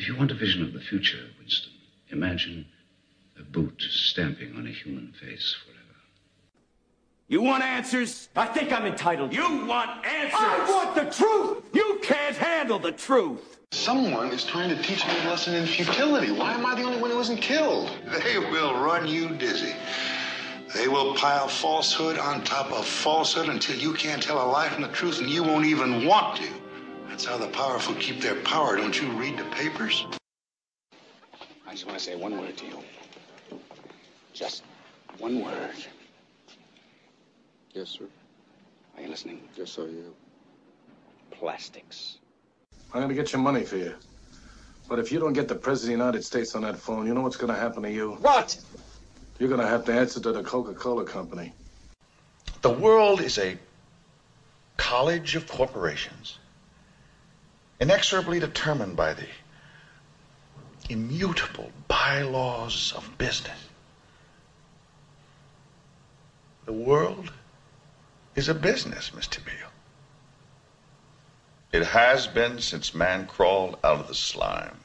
If you want a vision of the future, Winston, imagine a boot stamping on a human face forever. You want answers? I think I'm entitled. You want answers? I want the truth! You can't handle the truth! Someone is trying to teach me a lesson in futility. Why am I the only one who wasn't killed? They will run you dizzy. They will pile falsehood on top of falsehood until you can't tell a lie from the truth and you won't even want to. That's how the powerful keep their power. Don't you read the papers? I just want to say one word to you. Just one word. Yes, sir. Are you listening? Yes, I am. Plastics. I'm gonna get your money for you. But if you don't get the President of the United States on that phone, you know what's gonna happen to you? What? You're gonna have to answer to the Coca-Cola Company. The world is a college of corporations, inexorably determined by the immutable bylaws of business. The world is a business, Mr. Beale. It has been since man crawled out of the slime.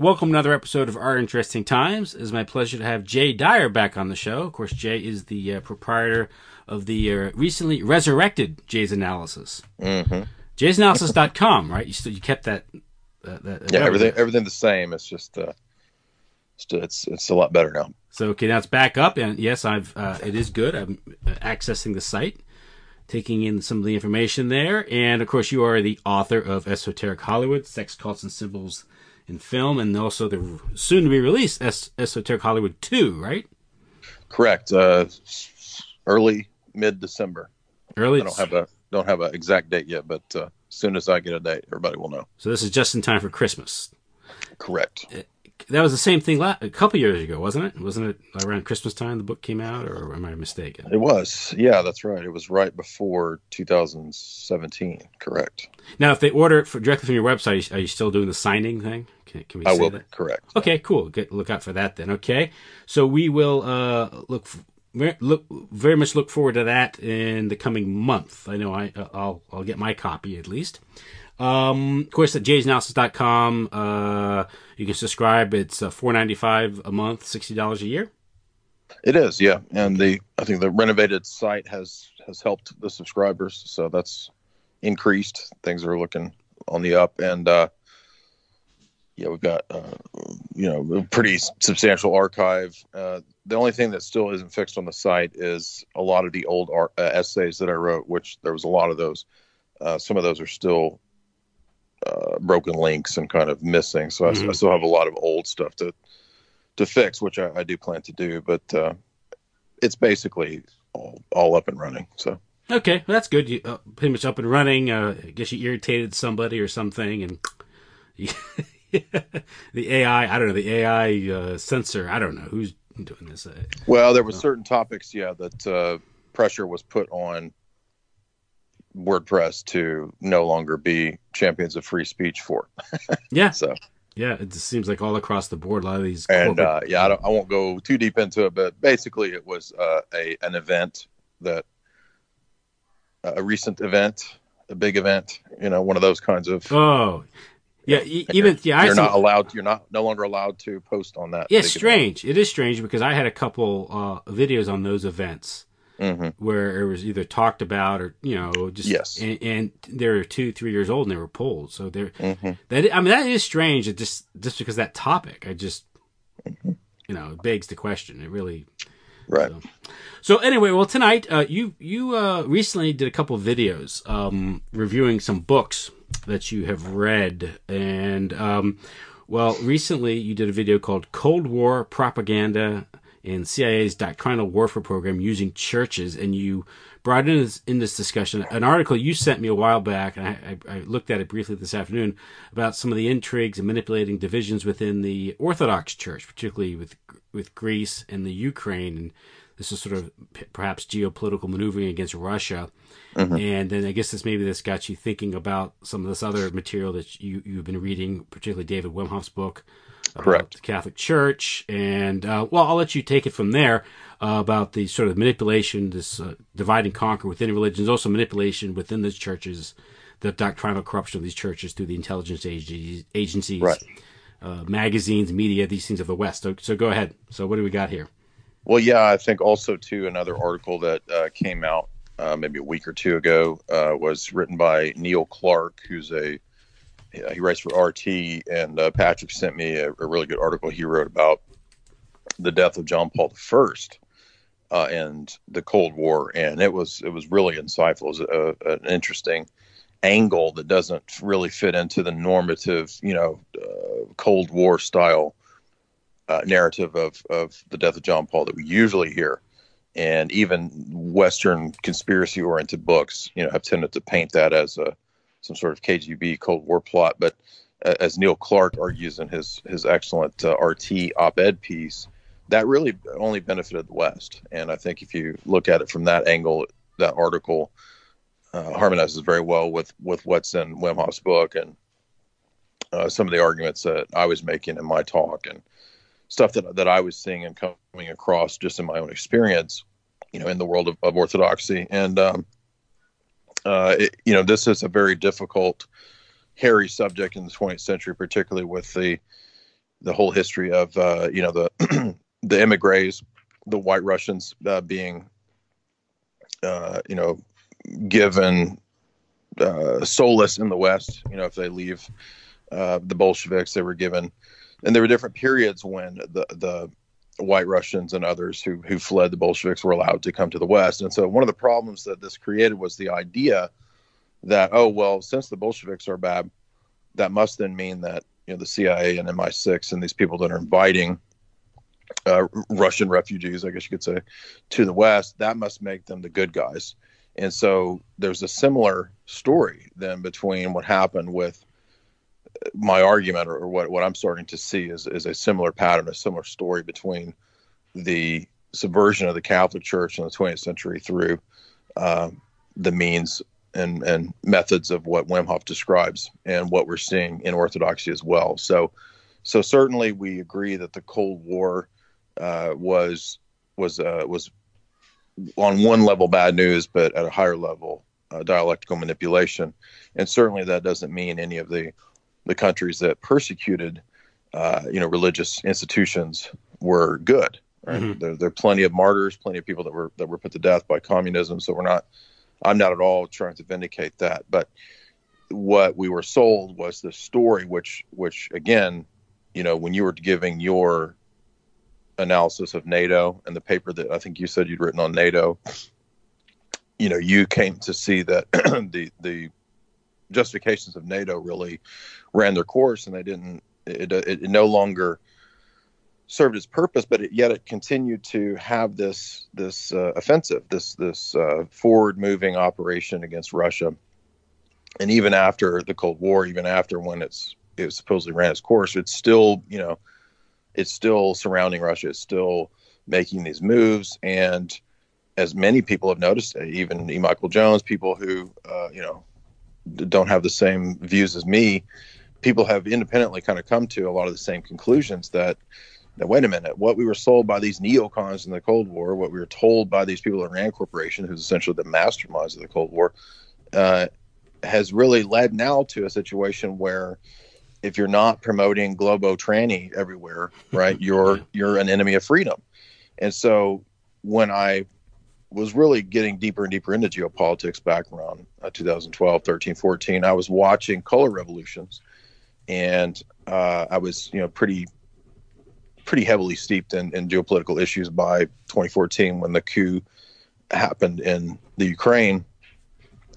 Welcome to another episode of Our Interesting Times. It is my pleasure to have Jay Dyer back on the show. Of course, Jay is the uh, proprietor of the uh, recently resurrected Jay's Analysis. Mm-hmm. Jay'sAnalysis.com, right? You still you kept that. Uh, that yeah, everything everything the same. It's just uh, it's, it's it's a lot better now. So okay, now it's back up, and yes, I've uh, it is good. I'm uh, accessing the site, taking in some of the information there, and of course, you are the author of Esoteric Hollywood: Sex, Cults, and Symbols in Film, and also the soon to be released Es- Esoteric Hollywood Two, right? Correct. Uh, early mid December. Early. I don't have a don't have an exact date yet, but uh, as soon as I get a date, everybody will know. So this is just in time for Christmas. Correct. That was the same thing la- a couple years ago, wasn't it? Wasn't it around Christmas time the book came out, or am I mistaken? It was. Yeah, that's right. It was right before 2017. Correct. Now, if they order it for, directly from your website, are you still doing the signing thing? Can, can we I will. that? Correct. Okay, cool. Get, look out for that then. Okay, so we will uh, look very, look very much look forward to that in the coming month. I know I I'll I'll get my copy at least. Um, of course, at jaysanalysis.com, uh, you can subscribe. It's uh, four ninety five a month, sixty dollars a year. It is, yeah, and the I think the renovated site has has helped the subscribers, so that's increased. Things are looking on the up, and uh, yeah, we've got uh, you know a pretty substantial archive. Uh, the only thing that still isn't fixed on the site is a lot of the old art, uh, essays that I wrote, which there was a lot of those. Uh, some of those are still uh, broken links and kind of missing, so mm-hmm. I, I, still have a lot of old stuff to to fix, which I, I do plan to do. But uh, it's basically all, all up and running. So okay, well, that's good. You uh, pretty much up and running. Uh, I guess you irritated somebody or something, and you, the AI. I don't know the AI uh, censor. I don't know who's doing this. Well, there were certain topics, yeah, that uh, pressure was put on WordPress to no longer be champions of free speech for. yeah. So yeah, it just seems like all across the board, a lot of these. And uh, yeah, I, I, won't go too deep into it, but basically, it was uh, a an event that a recent event, a big event, you know, one of those kinds of. Oh, yeah, even yeah, you're not allowed. You're not no longer allowed to post on that. Yeah, strange. Event. It is strange because I had a couple uh, videos on those events mm-hmm. where it was either talked about or you know just yes, and, and they're two three years old and they were pulled. So they're mm-hmm. that I mean that is strange. It just just because that topic, I just mm-hmm. you know it begs the question. It really right. So, so anyway, well tonight uh, you you uh, recently did a couple videos um, reviewing some books that you have read and. Um, well, recently you did a video called Cold War Propaganda and CIA's doctrinal warfare program using churches, and you brought in this, in this discussion an article you sent me a while back, and I, I, I, looked at it briefly this afternoon about some of the intrigues and manipulating divisions within the Orthodox Church, particularly with with Greece and the Ukraine, and this is sort of perhaps geopolitical maneuvering against Russia. Mm-hmm. And then I guess this maybe this got you thinking about some of this other material that you you've been reading, particularly David Wemhoff's book Correct. the Catholic Church, and uh, well, I'll let you take it from there uh, about the sort of manipulation, this uh, divide and conquer within religions, also manipulation within those churches, the doctrinal corruption of these churches through the intelligence agencies, right. Uh, magazines, media, these things of the West. So, so go ahead. So, what do we got here? Well, yeah, I think also too another article that uh, came out uh, maybe a week or two ago was written by Neil Clark, who's a he writes for RT, and uh, Patrick sent me a, a, really good article he wrote about the death of John Paul I uh, and the Cold War, and it was it was really insightful. It was a, an interesting angle that doesn't really fit into the normative, you know, uh, Cold War style uh, narrative of of the death of John Paul that we usually hear. And even Western conspiracy oriented books, you know, have tended to paint that as a some sort of KGB Cold War plot. But uh, as Neil Clark argues in his his excellent uh, RT op-ed piece, that really only benefited the West. And I think if you look at it from that angle, that article uh, harmonizes very well with with what's in Wemhoff's book and uh, some of the arguments that I was making in my talk and stuff that that I was seeing and coming across just in my own experience, you know, in the world of, of orthodoxy. And um, uh, it, you know, this is a very difficult, hairy subject in the 20th century, particularly with the the whole history of uh, you know the the emigres, the White Russians uh, being uh, you know given uh, solace in the West. You know, if they leave uh, the Bolsheviks, they were given, and there were different periods when the the White Russians and others who who fled the Bolsheviks were allowed to come to the West. And so one of the problems that this created was the idea that oh well, since the Bolsheviks are bad, that must then mean that you know the CIA and MI6 and these people that are inviting uh, Russian refugees, I guess you could say, to the West, that must make them the good guys. And so there's a similar story then between what happened with my argument or, what, what I'm starting to see is, is a similar pattern, a similar story between the subversion of the Catholic Church in the 20th century through uh, the means and, and methods of what Wemhoff describes and what we're seeing in Orthodoxy as well. So, so certainly we agree that the Cold War uh, was was uh, was on one level bad news, but at a higher level uh, dialectical manipulation, and certainly that doesn't mean any of the the countries that persecuted, uh, you know, religious institutions were good. Right? Mm-hmm. There, there are plenty of martyrs, plenty of people that were that were put to death by communism. So we're not. I'm not at all trying to vindicate that, but what we were sold was the story, which which again, you know, when you were giving your analysis of NATO and the paper that I think you said you'd written on NATO, you know, you came to see that the the justifications of NATO really ran their course, and they didn't. It, it, it no longer served its purpose, but it, yet it continued to have this this uh, offensive, this this uh, forward moving operation against Russia. And even after the Cold War, even after when it's it supposedly ran its course, it's still you know it's still surrounding Russia. It's still making these moves, and as many people have noticed, even E. Michael Jones, people who uh, you know don't have the same views as me, people have independently kind of come to a lot of the same conclusions that that wait a minute, what we were sold by these neocons in the Cold War, what we were told by these people at Rand Corporation, who's essentially the masterminds of the Cold War, uh, has really led now to a situation where if you're not promoting globo tranny everywhere, right, you're you're an enemy of freedom. And so when I was really getting deeper and deeper into geopolitics back around uh, 2012, 13, 14, I was watching color revolutions, and uh, I was you know pretty pretty heavily steeped in, in geopolitical issues by 2014 when the coup happened in the Ukraine.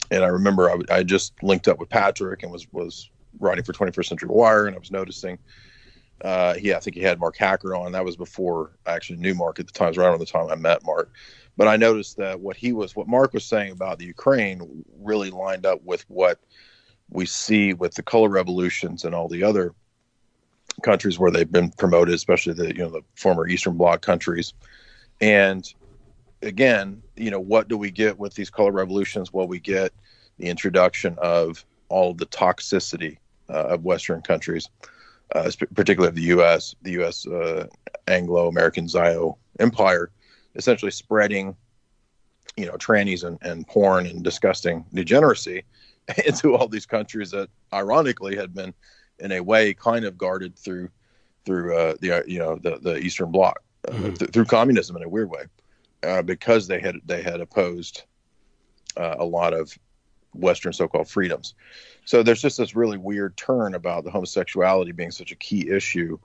And I remember I, I just linked up with Patrick and was was writing for 21st Century Wire, and I was noticing. Uh, yeah, I think he had Mark Hacker on. That was before I actually knew Mark at the time. It was right around the time I met Mark. But I noticed that what he was, what Mark was saying about the Ukraine, really lined up with what we see with the color revolutions and all the other countries where they've been promoted, especially the you know the former Eastern Bloc countries. And again, you know, what do we get with these color revolutions? Well, we get the introduction of all the toxicity uh, of Western countries, uh, particularly of the U.S. The U.S. Uh, Anglo-American Zio empire, essentially spreading, you know, trannies and, and porn and disgusting degeneracy into all these countries that, ironically, had been, in a way, kind of guarded through through uh, the uh, you know the the Eastern Bloc uh, mm-hmm. th- through communism in a weird way, uh, because they had they had opposed a lot of Western so-called freedoms. So there's just this really weird turn about the homosexuality being such a key issue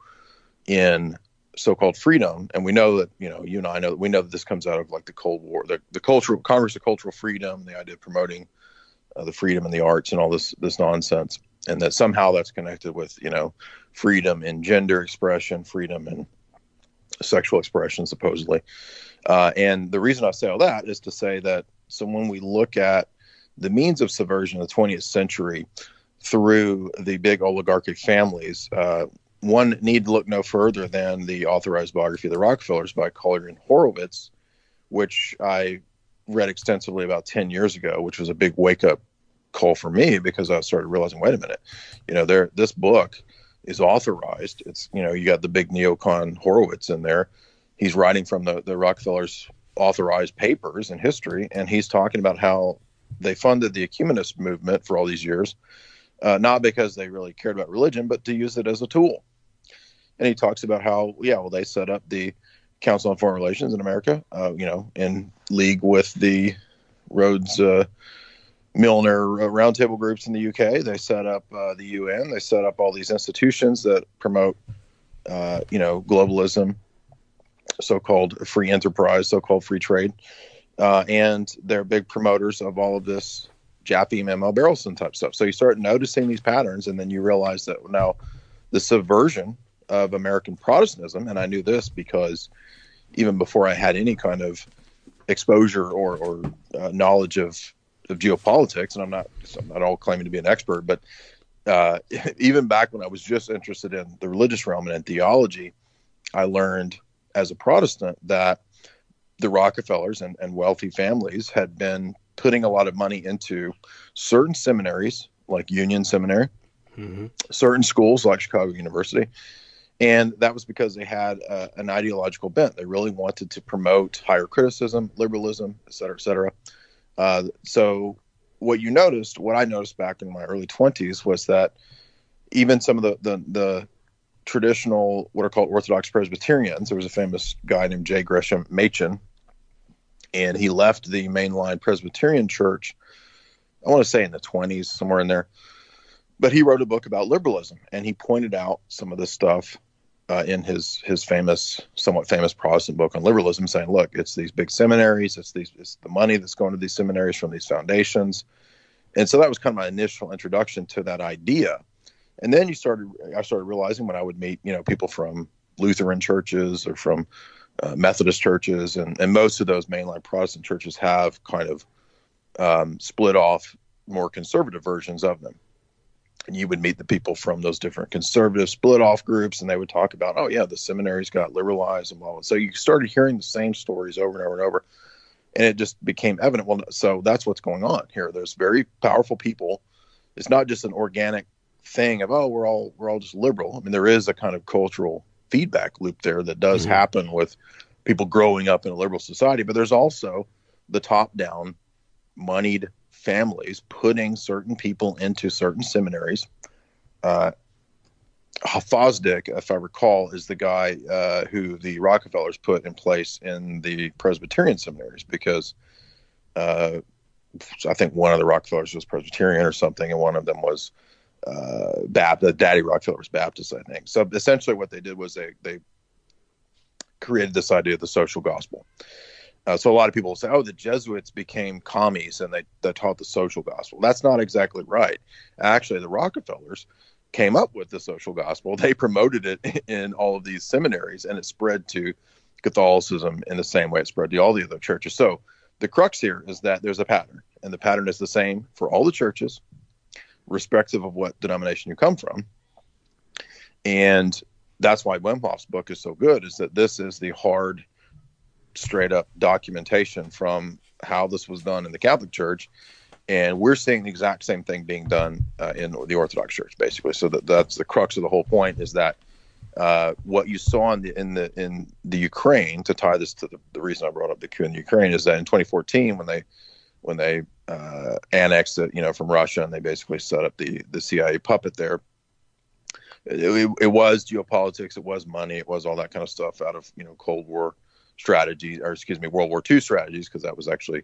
in so-called freedom, and we know that you know you and I know that we know that this comes out of like the Cold War, the the cultural Congress of Cultural Freedom, the idea of promoting uh, the freedom in the arts and all this this nonsense, and that somehow that's connected with you know freedom in gender expression, freedom in sexual expression, supposedly. Uh, and the reason I say all that is to say that so when we look at the means of subversion of the 20th century through the big oligarchic families, uh, one need look no further than the authorized biography of the Rockefellers by Collier and Horowitz, which I read extensively about 10 years ago, which was a big wake up call for me because I started realizing, wait a minute, you know, there this book is authorized. It's you know, you got the big neocon Horowitz in there. He's writing from the, the Rockefellers authorized papers in history, and he's talking about how they funded the ecumenist movement for all these years, uh, not because they really cared about religion, but to use it as a tool. And he talks about how, yeah, well, they set up the Council on Foreign Relations in America, uh, you know, in league with the Rhodes uh, Milner roundtable groups in the UK. They set up uh, the UN. They set up all these institutions that promote, uh, you know, globalism, so-called free enterprise, so-called free trade uh, and they're big promoters of all of this Jaffe Memo Berelson type stuff. So you start noticing these patterns, and then you realize that now the subversion of American Protestantism, and I knew this because even before I had any kind of exposure or, or uh, knowledge of, of geopolitics, and I'm not I'm not all claiming to be an expert, but uh, even back when I was just interested in the religious realm and in theology, I learned as a Protestant that the Rockefellers and, and wealthy families had been putting a lot of money into certain seminaries like Union Seminary, mm-hmm. certain schools like Chicago University. And that was because they had uh, an ideological bent. They really wanted to promote higher criticism, liberalism, et cetera, et cetera. Uh, so what you noticed, what I noticed back in my early 20s was that even some of the, the, the traditional, what are called Orthodox Presbyterians, there was a famous guy named J. Gresham Machen, and he left the mainline Presbyterian church, I want to say in the 20s, somewhere in there. But he wrote a book about liberalism, and he pointed out some of this stuff uh, in his his famous, somewhat famous Protestant book on liberalism, saying, "Look, it's these big seminaries, it's these, it's the money that's going to these seminaries from these foundations," and so that was kind of my initial introduction to that idea. And then you started, I started realizing when I would meet, you know, people from Lutheran churches or from uh, Methodist churches, and and most of those mainline Protestant churches have kind of um, split off more conservative versions of them. And you would meet the people from those different conservative split off groups and they would talk about oh yeah the seminaries got liberalized and blah, blah. so you started hearing the same stories over and over and over and it just became evident. Well so that's what's going on here. There's very powerful people. It's not just an organic thing of oh we're all we're all just liberal i mean there is a kind of cultural feedback loop there that does mm-hmm. happen with people growing up in a liberal society but there's also the top down moneyed families putting certain people into certain seminaries. Uh, Fosdick, if I recall, is the guy uh, who the Rockefellers put in place in the Presbyterian seminaries because uh, I think one of the Rockefellers was Presbyterian or something, and one of them was uh, Baptist. Daddy Rockefeller was Baptist, I think. So essentially, what they did was they they created this idea of the social gospel. Uh, so a lot of people say, "Oh, the Jesuits became commies and they, they taught the social gospel." That's not exactly right. Actually, the Rockefellers came up with the social gospel. They promoted it in all of these seminaries, and it spread to Catholicism in the same way it spread to all the other churches. So the crux here is that there's a pattern, and the pattern is the same for all the churches, respective of what denomination you come from. And that's why Wemhoff's book is so good. Is that this is the hard straight up documentation from how this was done in the Catholic Church, and we're seeing the exact same thing being done uh, in the Orthodox Church, basically. So that, that's the crux of the whole point is that uh, what you saw in the in the in the Ukraine to tie this to the, the reason I brought up the coup in Ukraine is that in 2014 when they when they uh, annexed it, you know, from Russia and they basically set up the the CIA puppet there. It, it, it was geopolitics, it was money, it was all that kind of stuff out of you know Cold War strategy, or excuse me, World War II strategies, because that was actually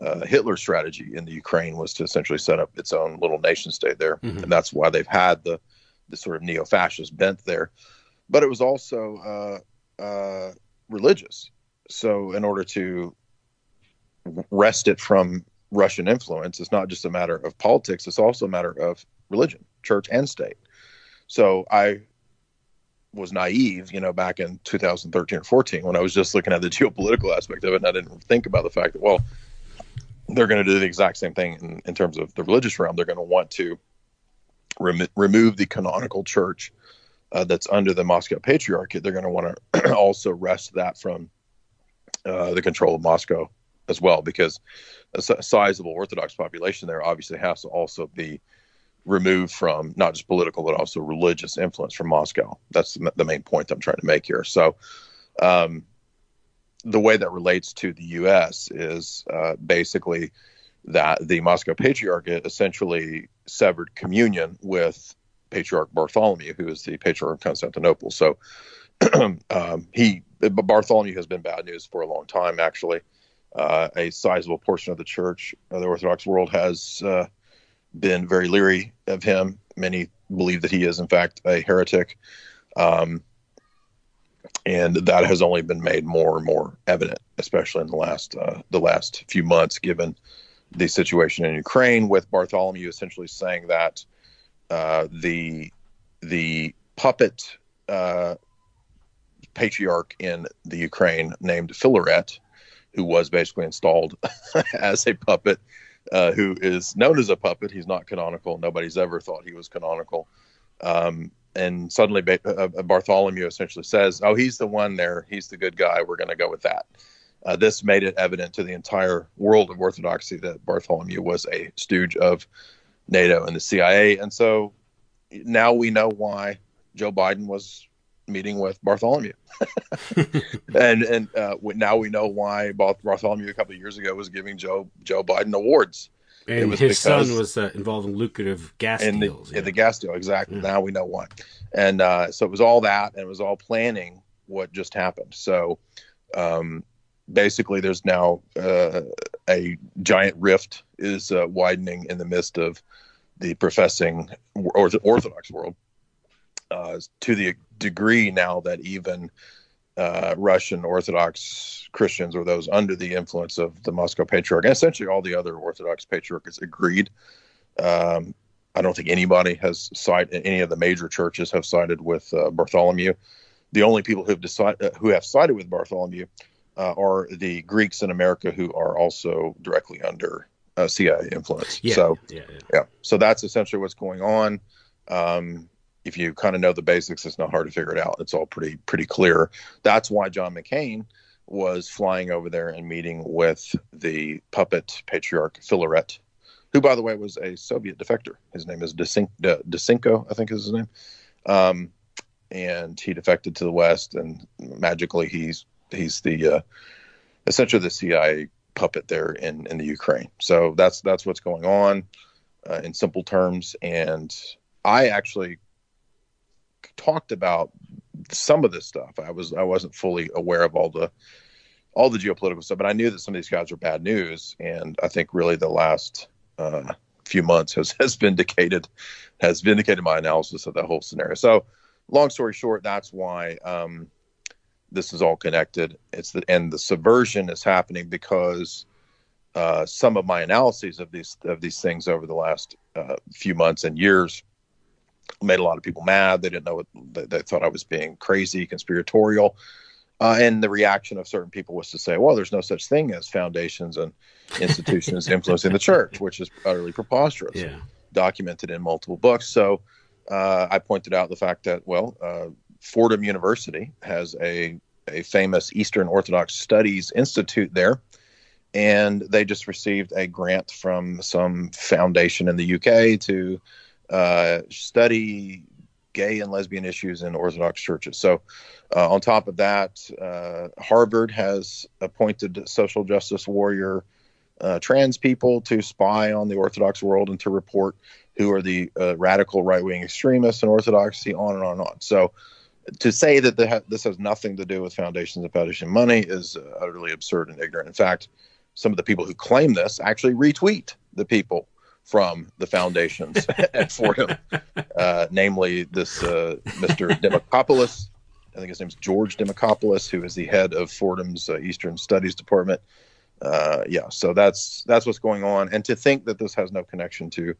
uh, Hitler's strategy in the Ukraine was to essentially set up its own little nation state there, mm-hmm. and that's why they've had the the sort of neo-fascist bent there. But it was also uh, uh, religious. So in order to wrest it from Russian influence, it's not just a matter of politics; it's also a matter of religion, church and state. So I was naive, you know, back in 2013 or 14 when I was just looking at the geopolitical aspect of it, and I didn't think about the fact that well, they're going to do the exact same thing in, in terms of the religious realm. They're going to want to rem- remove the canonical church uh, that's under the Moscow Patriarchate. They're going to want to also wrest that from uh, the control of Moscow as well, because a sizable Orthodox population there obviously has to also be removed from not just political but also religious influence from Moscow. That's the, main point I'm trying to make here. So, um, the way that relates to the U.S. is uh, basically that the Moscow Patriarchate essentially severed communion with Patriarch Bartholomew, who is the Patriarch of Constantinople. So, um, he Bartholomew has been bad news for a long time. Actually, a sizable portion of the Church, uh, the Orthodox world, has uh, been very leery of him. Many believe that he is, in fact, a heretic. Um, and that has only been made more and more evident, especially in the last uh, the last few months, given the situation in Ukraine, with Bartholomew essentially saying that uh, the the puppet uh, patriarch in the Ukraine named Filaret, who was basically installed as a puppet uh, who is known as a puppet. He's not canonical. Nobody's ever thought he was canonical. Um, and suddenly ba- uh, uh Bartholomew essentially says, "Oh, he's the one there. He's the good guy. We're going to go with that." Uh, this made it evident to the entire world of Orthodoxy that Bartholomew was a stooge of NATO and the CIA, and so now we know why Joe Biden was meeting with Bartholomew, and and uh, now we know why Bartholomew a couple of years ago was giving Joe Joe Biden awards. And his son was uh, involved in lucrative gas in the, deals. in the gas deal exactly. Now we know why. And uh, so it was all that and it was all planning what just happened. So um, basically there's now uh, a giant rift is uh, widening in the midst of the professing or orthodox world uh, to the degree now that even uh, Russian Orthodox Christians or those under the influence of the Moscow Patriarch, and essentially all the other Orthodox patriarchs agreed. Um, I don't think anybody has sided. Any of the major churches have sided with uh, Bartholomew. The only people who have decided uh, who have sided with Bartholomew uh, are the Greeks in America who are also directly under uh, CIA influence. Yeah, So yeah, yeah. yeah, so that's essentially what's going on. Um, if you kind of know the basics, it's not hard to figure it out. It's all pretty pretty clear. That's why John McCain was flying over there and meeting with the puppet patriarch Filaret, who, by the way, was a Soviet defector. His name is Desin- De- Desenko, I think is his name. Um, and he defected to the West, and magically he's he's the uh, essentially the CIA puppet there in in the Ukraine. So that's that's what's going on uh, in simple terms. And I actually talked about some of this stuff. I was I wasn't fully aware of all the all the geopolitical stuff, but I knew that some of these guys were bad news. And I think really the last uh, few months has has vindicated has vindicated my analysis of that whole scenario. So long story short, that's why. Um, this is all connected. It's the and the subversion is happening because uh, some of my analyses of these of these things over the last uh, few months and years made a lot of people mad. They didn't know what they, they thought I was being crazy, conspiratorial, uh, and the reaction of certain people was to say, "Well, there's no such thing as foundations and institutions influencing the church," which is utterly preposterous. Yeah. Documented in multiple books. So uh, I pointed out the fact that well. Uh, Fordham University has a, a famous Eastern Orthodox Studies Institute there, and they just received a grant from some foundation in the UK to uh, study gay and lesbian issues in Orthodox churches. So, uh, on top of that, uh, Harvard has appointed social justice warrior uh, trans people to spy on the Orthodox world and to report who are the uh, radical right wing extremists in Orthodoxy, on and on and on. So, to say that ha- this has nothing to do with foundations and foundation money is utterly absurd and ignorant. In fact, some of the people who claim this actually retweet the people from the foundations at Fordham, uh, namely this uh, Mr. Demacopoulos. I think his name's George Demacopoulos, who is the head of Fordham's uh, Eastern Studies Department. Uh, yeah, so that's that's what's going on. And to think that this has no connection to,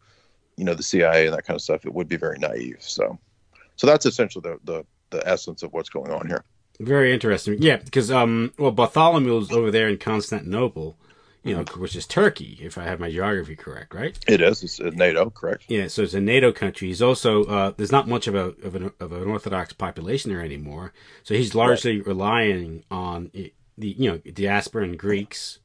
you know, the CIA and that kind of stuff, it would be very naive. So, so that's essentially the the the essence of what's going on here. Very interesting. Yeah, because um, well, Bartholomew was over there in Constantinople, you know, which is Turkey, if I have my geography correct, right? It is. It's uh, NATO, correct? Yeah, so it's a NATO country. He's also uh, there's not much of a of an, of an Orthodox population there anymore, so he's largely relying on the you know diasporan Greeks,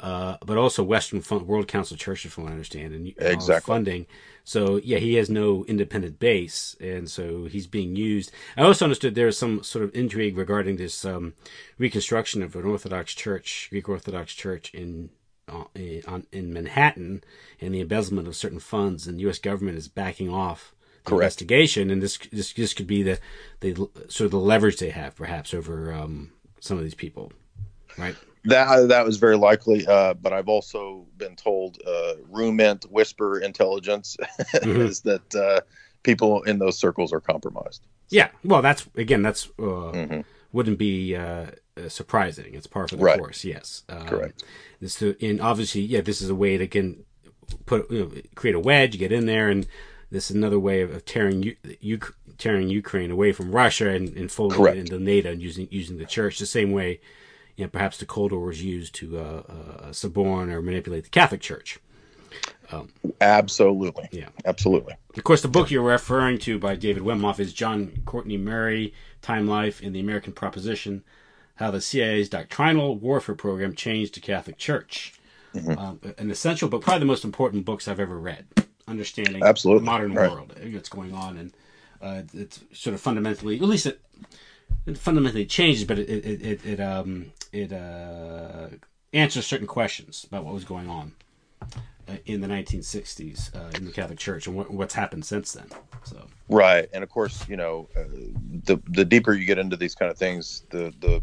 uh, but also Western fund, World Council churches, from what I understand, and and Exactly. funding. So yeah, he has no independent base, and so he's being used. I also understood there was some sort of intrigue regarding this um, reconstruction of an Orthodox church, Greek Orthodox church in uh, in, on, in Manhattan, and the embezzlement of certain funds, and the U.S. government is backing off the Correct. investigation, and this this this could be the the sort of the leverage they have perhaps over um, some of these people, right? That that was very likely, uh, but I've also been told uh, whisper intelligence Mhm. is that uh, people in those circles are compromised. Yeah, well, that's again, that's uh, Mhm. wouldn't be uh, uh, surprising. It's par for the Right. course. Yes, um, Correct. This to, and obviously, yeah, this is a way to can put you know create a wedge, get in there, and this is another way of, of tearing you, you tearing Ukraine away from Russia and, and folding Correct. it into NATO and using using the church the same way, you know, perhaps the Cold War was used to uh, uh, suborn or manipulate the Catholic Church. Absolutely. Yeah. Absolutely. Of course, the book you're referring to by David Wemhoff is John Courtney Murray, Time Life and the American Proposition How the CIA's Doctrinal Warfare Program Changed the Catholic Church. Mm-hmm. Um, an essential, but probably the most important books I've ever read. Understanding Absolutely, the modern right. world, what's going on, and uh, it's sort of fundamentally, at least it, it fundamentally changes, but it it it, it um it uh, answers certain questions about what was going on. uh, in the 1960s uh, in the Catholic Church and what, what's happened since then. So right, and of course, you know, uh, the the deeper you get into these kind of things, the the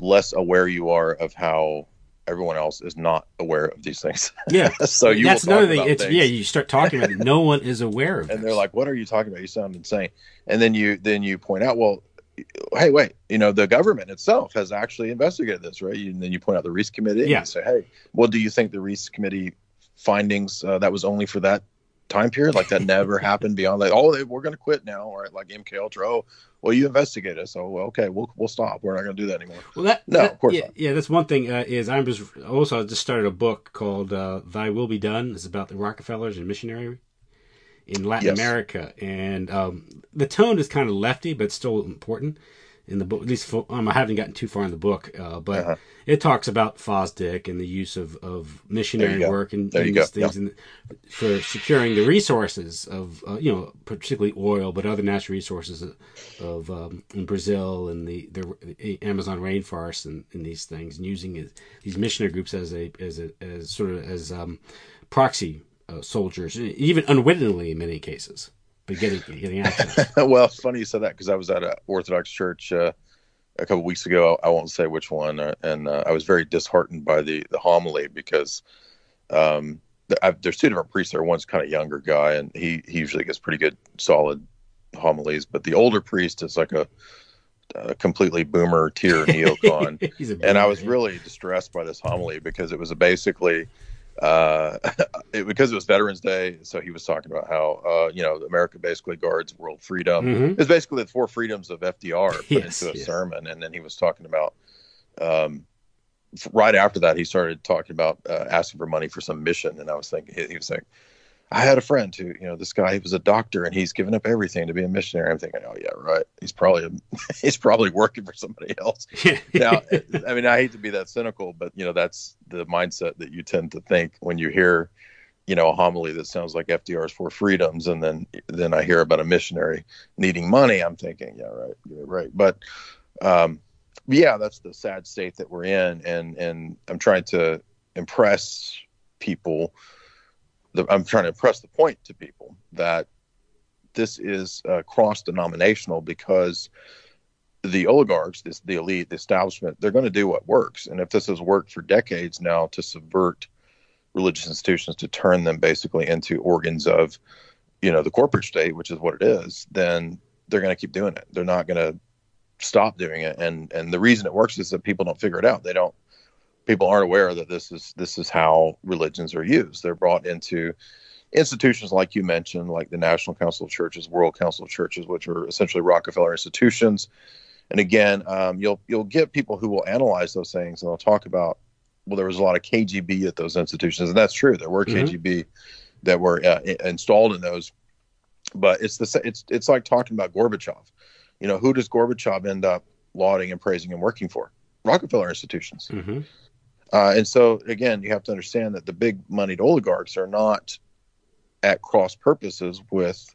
less aware you are of how everyone else is not aware of these things. Yeah. so you that's another thing. It's things, yeah, you start talking about it. No one is aware of it. and this. they're like, "What are you talking about? You sound insane." And then you then you point out, "Well, hey, wait, you know, the government itself has actually investigated this, right?" You, and then you point out the Reese Committee. And Yeah. you say, "Hey, well, do you think the Reese Committee findings uh, that was only for that time period? Like that never happened beyond that? Oh, they, we're going to quit now, or like MK Ultra. Oh, well, you investigate us. Oh, well, okay, we'll we'll stop. We're not going to do that anymore." Well, that, No, that- of course yeah, not. yeah. That's one thing. Uh, is I'm just also I just started a book called uh, "Thy Will Be Done." It's about the Rockefellers and missionary in Latin Yes. America, and um, the tone is kind of lefty, but still important in the book. At least for, um, I haven't gotten too far in the book, uh, but Uh-huh. it talks about Fosdick and the use of, of missionary work and these things in, for securing the resources of uh, you know particularly oil, but other natural resources of um, in Brazil and the, the Amazon rainforest and, and these things, and using it, these missionary groups as a as a as sort of as um, proxy uh, soldiers, even unwittingly in many cases, but getting getting access. well, it's funny you said that because I was at an Orthodox church uh, a couple weeks ago. I won't say which one, uh, and uh, I was very disheartened by the the homily because um, I've, there's two different priests there. One's kind of younger guy, and he he usually gets pretty good, solid homilies. But the older priest is like a, a completely boomer tier neocon, He's a and I was really distressed by this homily because it was basically uh, it, because it was Veterans Day, so he was talking about how uh, you know America basically guards world freedom. Mhm. It's basically the four freedoms of FDR put Yes, into a yeah. sermon, and then he was talking about. Um, right after that, he started talking about uh, asking for money for some mission, and I was thinking he, he was saying, "I had a friend who, you know, this guy he was a doctor, and he's given up everything to be a missionary." I'm thinking, "Oh yeah, right. He's probably a, he's probably working for somebody else." now, I mean, I hate to be that cynical, but you know, that's the mindset that you tend to think when you hear, you know, a homily that sounds like FDR's four freedoms, and then then I hear about a missionary needing money. I'm thinking, yeah, right, you're right. But um, yeah, that's the sad state that we're in, and and I'm trying to impress people. The, I'm trying to impress the point to people that this is uh, cross denominational because the oligarchs, this, the elite, the establishment, they're going to do what works. And if this has worked for decades now to subvert religious institutions, to turn them basically into organs of, you know, the corporate state, which is what it is, then they're going to keep doing it. They're not going to stop doing it. And and the reason it works is that people don't figure it out. They don't. People aren't aware that this is this is how religions are used. They're brought into institutions like you mentioned, like the National Council of Churches, World Council of Churches, which are essentially Rockefeller institutions. And again, um, you'll you'll get people who will analyze those things and they'll talk about, well, there was a lot of KGB at those institutions, and that's true. There were Mhm. KGB that were uh, installed in those, but it's the it's it's like talking about Gorbachev. You know, who does Gorbachev end up lauding and praising and working for? Rockefeller institutions. Mhm. Uh, and so again, you have to understand that the big moneyed oligarchs are not at cross purposes with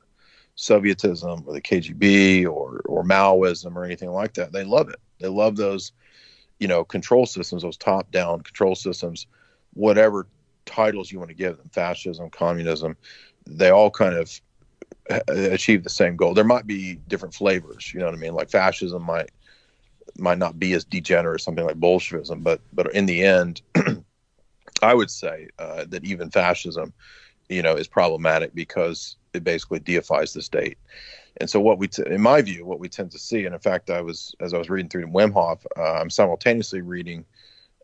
Sovietism or the KGB or or Maoism or anything like that. They love it. They love those, you know, control systems, those top down control systems, whatever titles you want to give them, fascism, communism. They all kind of uh, achieve the same goal. There might be different flavors. You know what I mean? Like fascism might might not be as degenerate as something like Bolshevism, but but in the end, I would say uh, that even fascism, you know, is problematic because it basically deifies the state. And so, what we, t- in my view, what we tend to see, and in fact, I was as I was reading through Wemhoff, uh, I'm simultaneously reading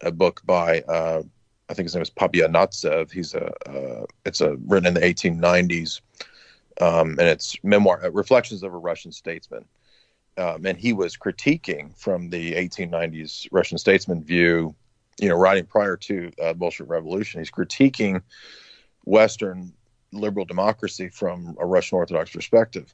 a book by uh, I think his name is Pobedonostsev. He's a uh, it's a written in the 1890s, um, and it's memoir uh, reflections of a Russian statesman. Um, and he was critiquing from the 1890s Russian statesman view, you know, writing prior to uh, Bolshevik Revolution. He's critiquing Western liberal democracy from a Russian Orthodox perspective.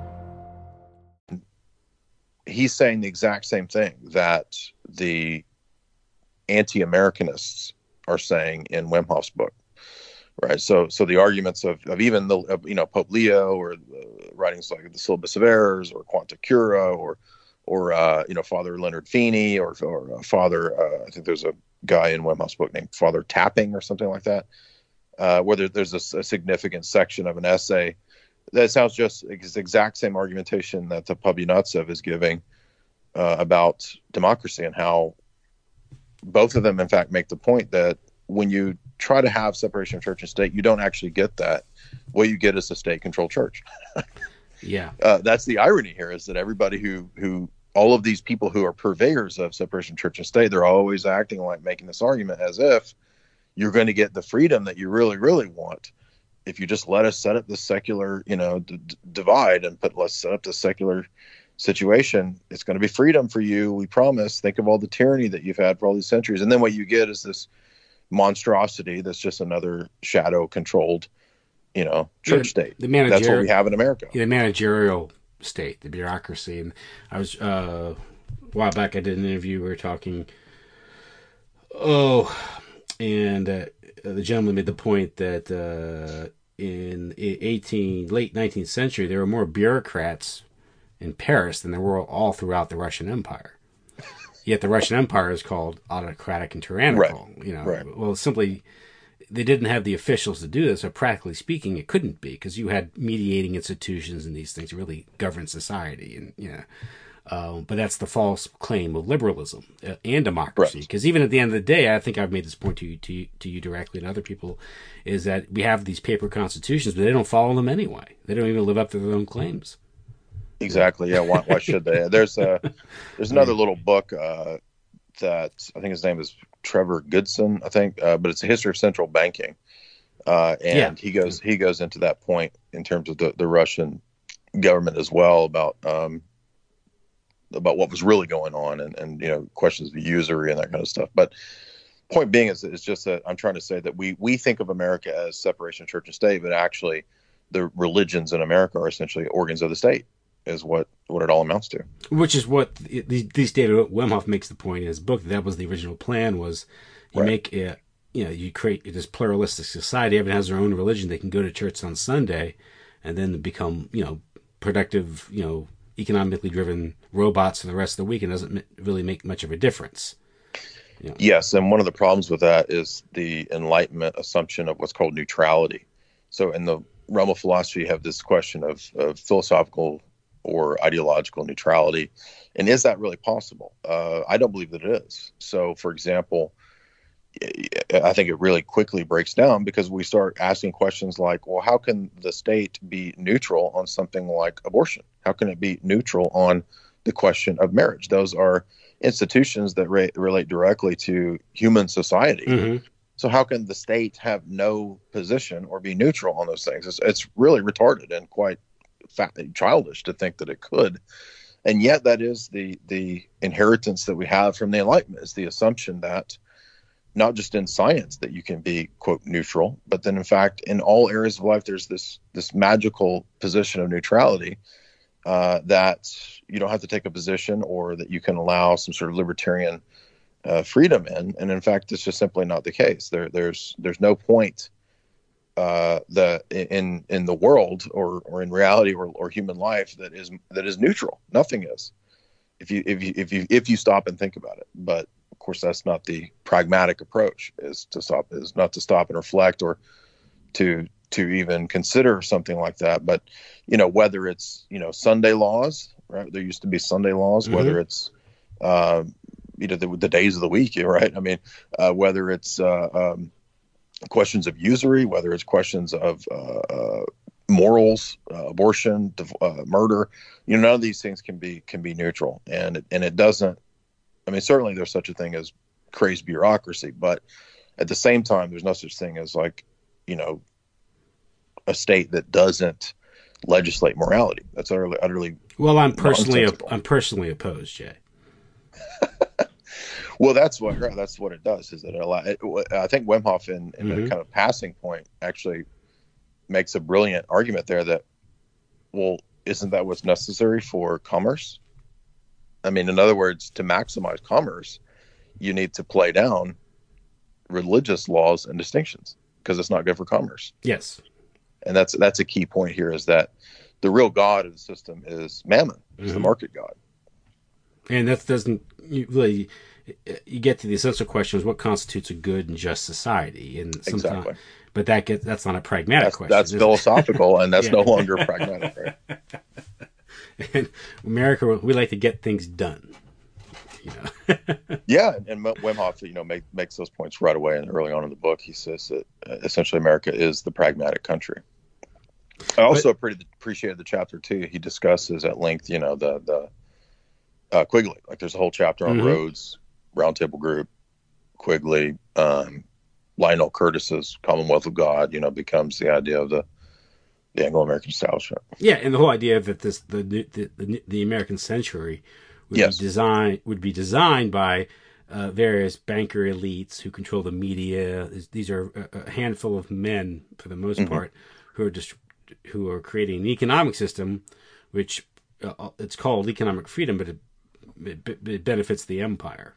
he's saying the exact same thing that the anti-Americanists are saying in Wemhoff's book, right? So, so the arguments of, of even the of, you know Pope Leo or writings like the Syllabus of Errors or Quanta Cura or or uh, you know Father Leonard Feeney or or uh, Father uh, I think there's a guy in Wemhoff's book named Father Tapping or something like that, uh, where there, there's a, a significant section of an essay that sounds just it's the exact same argumentation that the Pobedonostsev is giving uh, about democracy and how both of them, in fact, make the point that when you try to have separation of church and state, you don't actually get that. What you get is a state-controlled church. Yeah. uh, that's the irony here is that everybody who who all of these people who are purveyors of separation of church and state, they're always acting like making this argument as if you're going to get the freedom that you really, really want if you just let us set up the secular, you know, d- divide and put let's set up the secular situation. It's going to be freedom for you. We promise. Think of all the tyranny that you've had for all these centuries, and then what you get is this monstrosity that's just another shadow controlled, you know, church Yeah, state. the that's what managerial- we have in America. the managerial state, the bureaucracy. And I was uh, a while back. I did an interview. We were talking. Oh, and uh, the gentleman made the point that uh, in eighteen late nineteenth century there were more bureaucrats in Paris than there were all throughout the Russian Empire. Yet the Russian Empire is called autocratic and tyrannical. You know, right. well, simply they didn't have the officials to do this. So practically speaking, it couldn't be because you had mediating institutions and these things to really govern society. And you know, uh, but that's the false claim of liberalism uh, and democracy. Because even at the end of the day, I think I've made this point to you, to to you directly and other people, is that we have these paper constitutions, but they don't follow them anyway. They don't even live up to their own claims. Exactly. Yeah. Why, why should they? There's a there's another little book uh, that I think his name is Trevor Goodson. I think, uh, but it's a history of central banking, uh, and Yeah. he goes he goes into that point in terms of the, the Russian government as well about um, about what was really going on and and you know questions of usury and that kind of stuff. But point being is is just that I'm trying to say that we we think of America as separation of church and state, but actually the religions in America are essentially organs of the state is what what it all amounts to. Which is what the, the, these David Wemhoff makes the point in his book. That was the original plan. Was you Right. make a, you know you create this pluralistic society. Everyone has their own religion. They can go to church on Sunday, and then become you know productive you know economically driven robots for the rest of the week. and doesn't really make much of a difference. Yes, and one of the problems with that is the Enlightenment assumption of what's called neutrality. So, in the realm of philosophy, you have this question of, of philosophical or ideological neutrality, and is that really possible? Uh, I don't believe that it is. So, for example, I think it really quickly breaks down because we start asking questions like, well, how can the state be neutral on something like abortion? How can it be neutral on the question of marriage? Those are institutions that re- relate directly to human society. Mhm. So, how can the state have no position or be neutral on those things? It's, it's really retarded and quite fa- childish to think that it could. And yet, that is the the inheritance that we have from the Enlightenment is the assumption that not just in science that you can be quote neutral, but then in fact in all areas of life there's this this magical position of neutrality uh, that you don't have to take a position or that you can allow some sort of libertarian uh, freedom in. And in fact, it's just simply not the case. There there's there's no point uh, the in in the world or or in reality or, or human life that is that is neutral. Nothing is. If you if you if you if you stop and think about it, but course that's not the pragmatic approach. Is to stop is not to stop and reflect or to to even consider something like that. But you know whether it's you know Sunday laws, right? There used to be Sunday laws. Mm-hmm. Whether it's uh, you know the, the days of the week, right? I mean, uh, whether it's uh, um, questions of usury, whether it's questions of uh, uh, morals, uh, abortion, div- uh, murder. You know, none of these things can be can be neutral, and it, and it doesn't. I mean, certainly there's such a thing as crazed bureaucracy, but at the same time, there's no such thing as like, you know, a state that doesn't legislate morality. That's utterly, utterly. Well, I'm personally. I'm personally opposed, Jay. Well, that's what that's what it does. Is that it allow, it, I think Wemhoff, in, in Mhm. a kind of passing point, actually makes a brilliant argument there that, well, isn't that what's necessary for commerce? I mean, in other words, to maximize commerce, you need to play down religious laws and distinctions because it's not good for commerce. Yes. And that's that's a key point here is that the real god of the system is mammon, is the Mhm. market god. And that doesn't you really. You get to the essential question: is what constitutes a good and just society? And sometimes, Exactly. but that gets that's not a pragmatic That's, question. that's philosophical, and that's Yeah. no longer pragmatic. Right? In America, we like to get things done. You know. Yeah, and, and Wemhoff, you know, make, makes those points right away. And early on in the book, he says that uh, essentially America is the pragmatic country. I also pretty appreciated the chapter too. He discusses at length, you know, the the uh, Quigley. Like, there's a whole chapter on Mhm. Rhodes, Roundtable Group, Quigley, um, Lionel Curtis's Commonwealth of God. You know, becomes the idea of the the Anglo-American establishment. Yeah, and the whole idea that this the the the, the American century would Yes. be designed would be designed by uh, various banker elites who control the media. These- are a, a handful of men, for the most Mhm. part, who are just who are creating an economic system, which uh, it's called economic freedom, but it, it, it benefits the empire.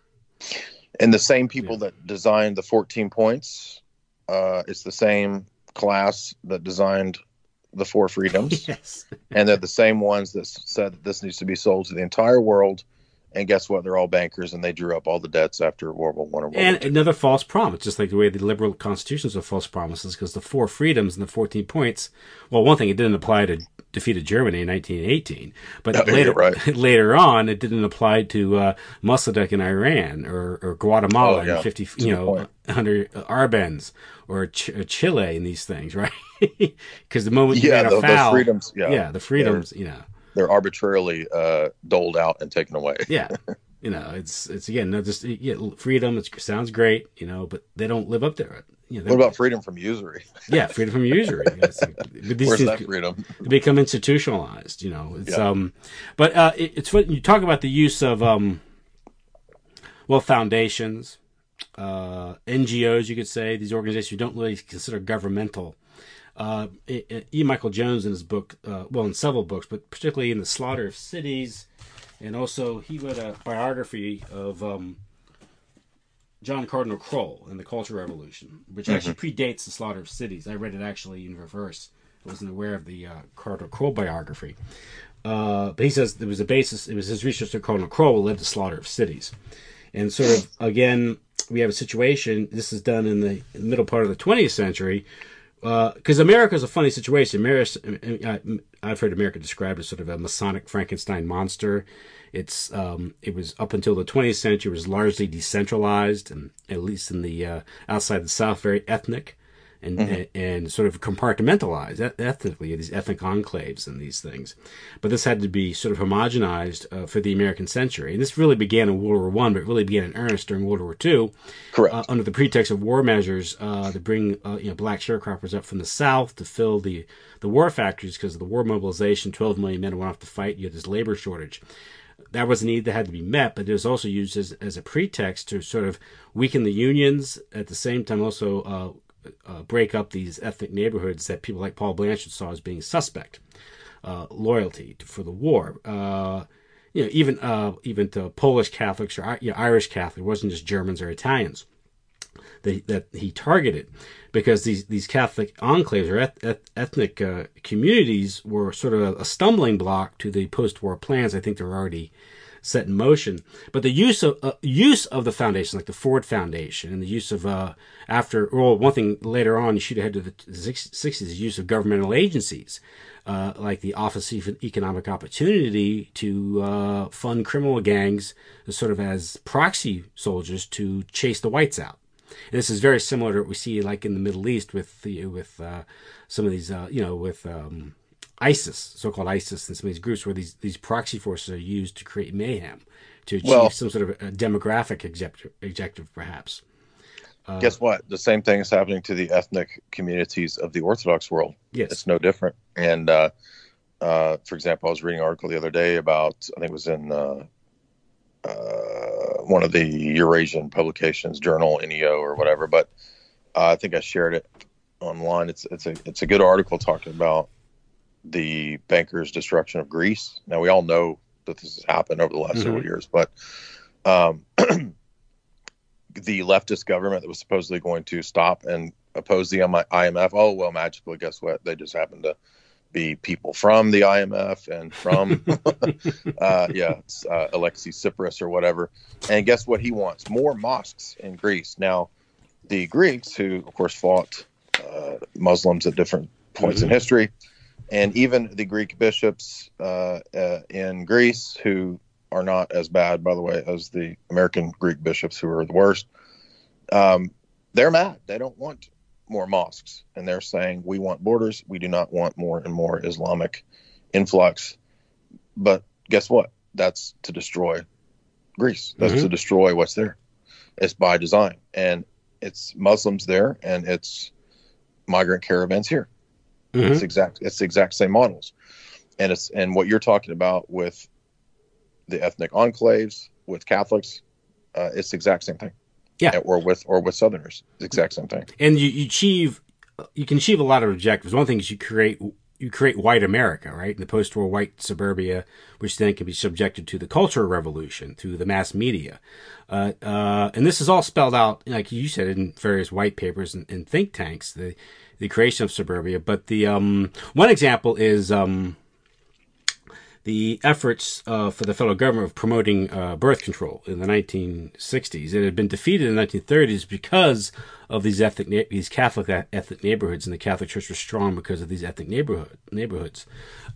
And the same people that designed the 14 points, uh, it's the same class that designed the four freedoms. yes. and they're the same ones that said that this needs to be sold to the entire world. And guess what? They're all bankers, and they drew up all the debts after World War One or World And War another false promise, just like the way the liberal constitutions are false promises, because the four freedoms and the 14 points, well, one thing, it didn't apply to defeated Germany in 1918, but you're later, right. later on, it didn't apply to uh, Mossadegh in Iran or, or Guatemala Oh, yeah. in 50, That's you know, point. under Arbenz or Ch- or Chile and these things, right? Because the moment you Yeah, ran tho- those afoul, freedoms, yeah. yeah, the freedoms, you know, They're arbitrarily uh, doled out and taken away. yeah. You know, it's it's again, no, just yeah, freedom. It sounds great, you know, but they don't live up to it. You know, What about freedom from usury? yeah, freedom from usury. Like- these Where's things that freedom? they become institutionalized. You know, it's Yeah. um, but uh, it, it's what you talk about the use of um, well, foundations, uh, NGOs. You could say these organizations you don't really consider governmental. Uh, E. Michael Jones in his book, uh, well, in several books, but particularly in the Slaughter of Cities, and also he wrote a biography of um, John Cardinal Krol and the Cultural Revolution, which actually predates the Slaughter of Cities. I read it actually in reverse. I wasn't aware of the uh, Cardinal Krol biography. Uh, but he says there was a basis, it was his research of Cardinal Krol led to Slaughter of Cities. And sort of, again, we have a situation, this is done in the middle part of the 20th century, because America is a funny situation. America, I've heard America described as sort of a Masonic Frankenstein monster. It's um, it was up until the 20th century was largely decentralized, and at least in the uh, outside the South, very ethnic and Mhm. and, and sort of compartmentalized ethnically. These ethnic enclaves and these things, but this had to be sort of homogenized uh, for the American century. And this really began in World War One, but it really began in earnest during World War Two. Correct. Uh, under the pretext of war measures uh, to bring uh, you know black sharecroppers up from the south to fill the the war factories because of the war mobilization. Twelve million men went off to fight. You had this labor shortage. That was a need that had to be met, but it was also used as, as a pretext to sort of weaken the unions. At the same time, also uh, break up these ethnic neighborhoods that people like Paul Blanshard saw as being suspect. Uh, loyalty to, for the war. Uh, you know, even uh, even to Polish Catholics or you know, Irish Catholics. It wasn't just Germans or Italians. that, that he targeted because these these Catholic enclaves or eth- eth- ethnic uh, communities were sort of a, a stumbling block to the post-war plans. I think they were already set in motion. But the use of uh, use of the foundation, like the Ford Foundation, and the use of uh, after well, one thing later on, you shoot ahead to the sixties, use of governmental agencies. Uh, like the Office of Economic Opportunity to uh, fund criminal gangs, sort of as proxy soldiers to chase the whites out. And this is very similar to what we see like in the Middle East with the with uh, some of these uh, you know with um, ISIS, so-called ISIS, and some of these groups where these these proxy forces are used to create mayhem to achieve well, some sort of demographic objective, objective perhaps. Uh, guess what? The same thing is happening to the ethnic communities of the Orthodox world. Yes, it's no different. And uh, uh, for example, I was reading an article the other day about I think it was in uh, uh, one of the Eurasian publications, Journal NEO or whatever. But uh, I think I shared it online. It's it's a it's a good article talking about the bankers' destruction of Greece. Now we all know that this has happened over the last mm-hmm. several years, but um, the leftist government that was supposedly going to stop and oppose the IMF. Oh well, magically, guess what? They just happened to be people from the IMF and from, uh, yeah, uh, Alexei Tsipras or whatever. And guess what he wants? More mosques in Greece. Now, the Greeks, who of course fought uh, Muslims at different points mm-hmm. in history, and even the Greek bishops uh, uh, in Greece, who are not as bad, by the way, as the American Greek bishops, who are the worst. Um, they're mad. They don't want more mosques, and they're saying we want borders. We do not want more and more Islamic influx. But guess what? That's to destroy Greece. That's mm-hmm. to destroy what's there. It's by design, and it's Muslims there, and it's migrant caravans here. Mm-hmm. It's exact. It's the exact same models, and it's and what you're talking about with the ethnic enclaves with Catholics, uh, it's the exact same thing. Yeah, or with or with Southerners, the exact same thing. And you, you achieve you can achieve a lot of objectives. One thing is you create you create white America, right? In the post-war white suburbia, which then can be subjected to the cultural revolution through the mass media. Uh, uh, and this is all spelled out, like you said, in various white papers and, and think tanks. The the creation of suburbia. But the um, one example is um, the efforts uh, for the federal government of promoting uh, birth control in the 1960s. It had been defeated in the 1930s because of these ethnic, these Catholic ethnic neighborhoods, and the Catholic Church was strong because of these ethnic neighborhood neighborhoods.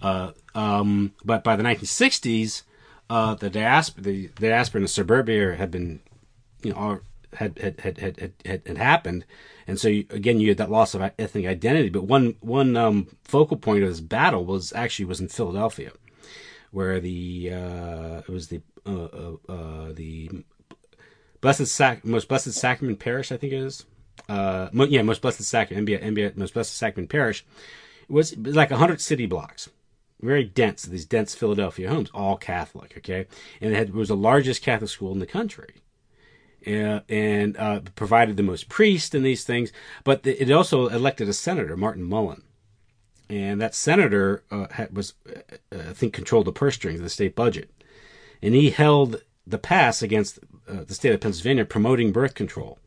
Uh, um, but by the 1960s, uh, the diaspora, the diaspora in the suburbia had been, you know, had had had had had, had happened, and so you, again you had that loss of ethnic identity. But one one um, focal point of this battle was actually was in Philadelphia, where the uh, it was the uh, uh, uh the blessed Sac- most blessed sacrament parish I think it is. Uh, yeah, most blessed sacrament, most blessed sacrament parish. It was, it was like hundred city blocks very dense, these dense Philadelphia homes, all Catholic, okay? And it, had, it was the largest Catholic school in the country uh, and uh, provided the most priests and these things. But it also elected a senator, Martin Mullen. And that senator uh, had, was, uh, I think, controlled the purse strings of the state budget. And he held the pass against uh, the state of Pennsylvania promoting birth control.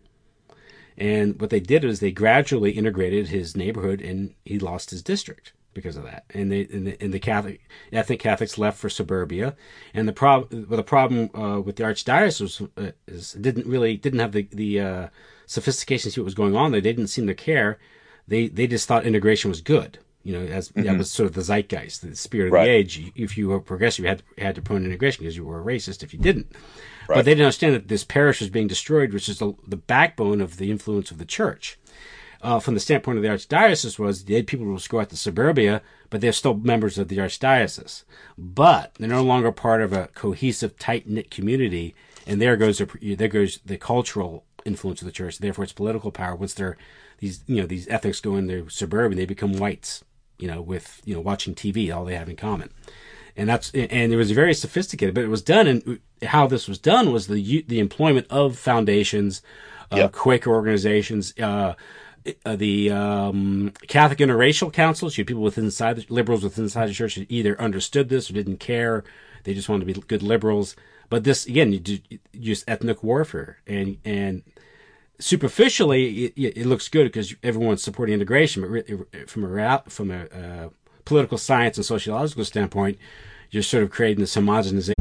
And what they did is they gradually integrated his neighborhood and he lost his district because of that. And, they, and, the, and the Catholic ethnic Catholics left for suburbia. And the problem, well, the problem uh, with the archdiocese was, uh, is didn't really didn't have the the uh, sophistication to see what was going on. There. They didn't seem to care. They they just thought integration was good. You know, as mm-hmm. that was sort of the zeitgeist, the spirit of right. the age. If you were progressive, you had to, had to promote integration because you were a racist if you didn't. Right. But they didn't understand that this parish was being destroyed, which is the, the backbone of the influence of the church uh, from the standpoint of the archdiocese was the people will go out to suburbia, but they're still members of the archdiocese. But they're no longer part of a cohesive, tight knit community, and there goes the, there goes the cultural influence of the church. Therefore, its political power. Once they're these you know these ethics go in the suburban, they become whites. You know, with you know watching TV, all they have in common and that's and it was very sophisticated. But it was done, and how this was done was the the employment of foundations, uh, yep. Quaker organizations, uh, uh, the um, Catholic interracial councils, you people within inside the liberals within inside the church that either understood this or didn't care. They just wanted to be good liberals. But this again, you just ethnic warfare, and and superficially, it, it looks good because everyone's supporting integration, but from a from a uh, political science and sociological standpoint, you're sort of creating this homogenization.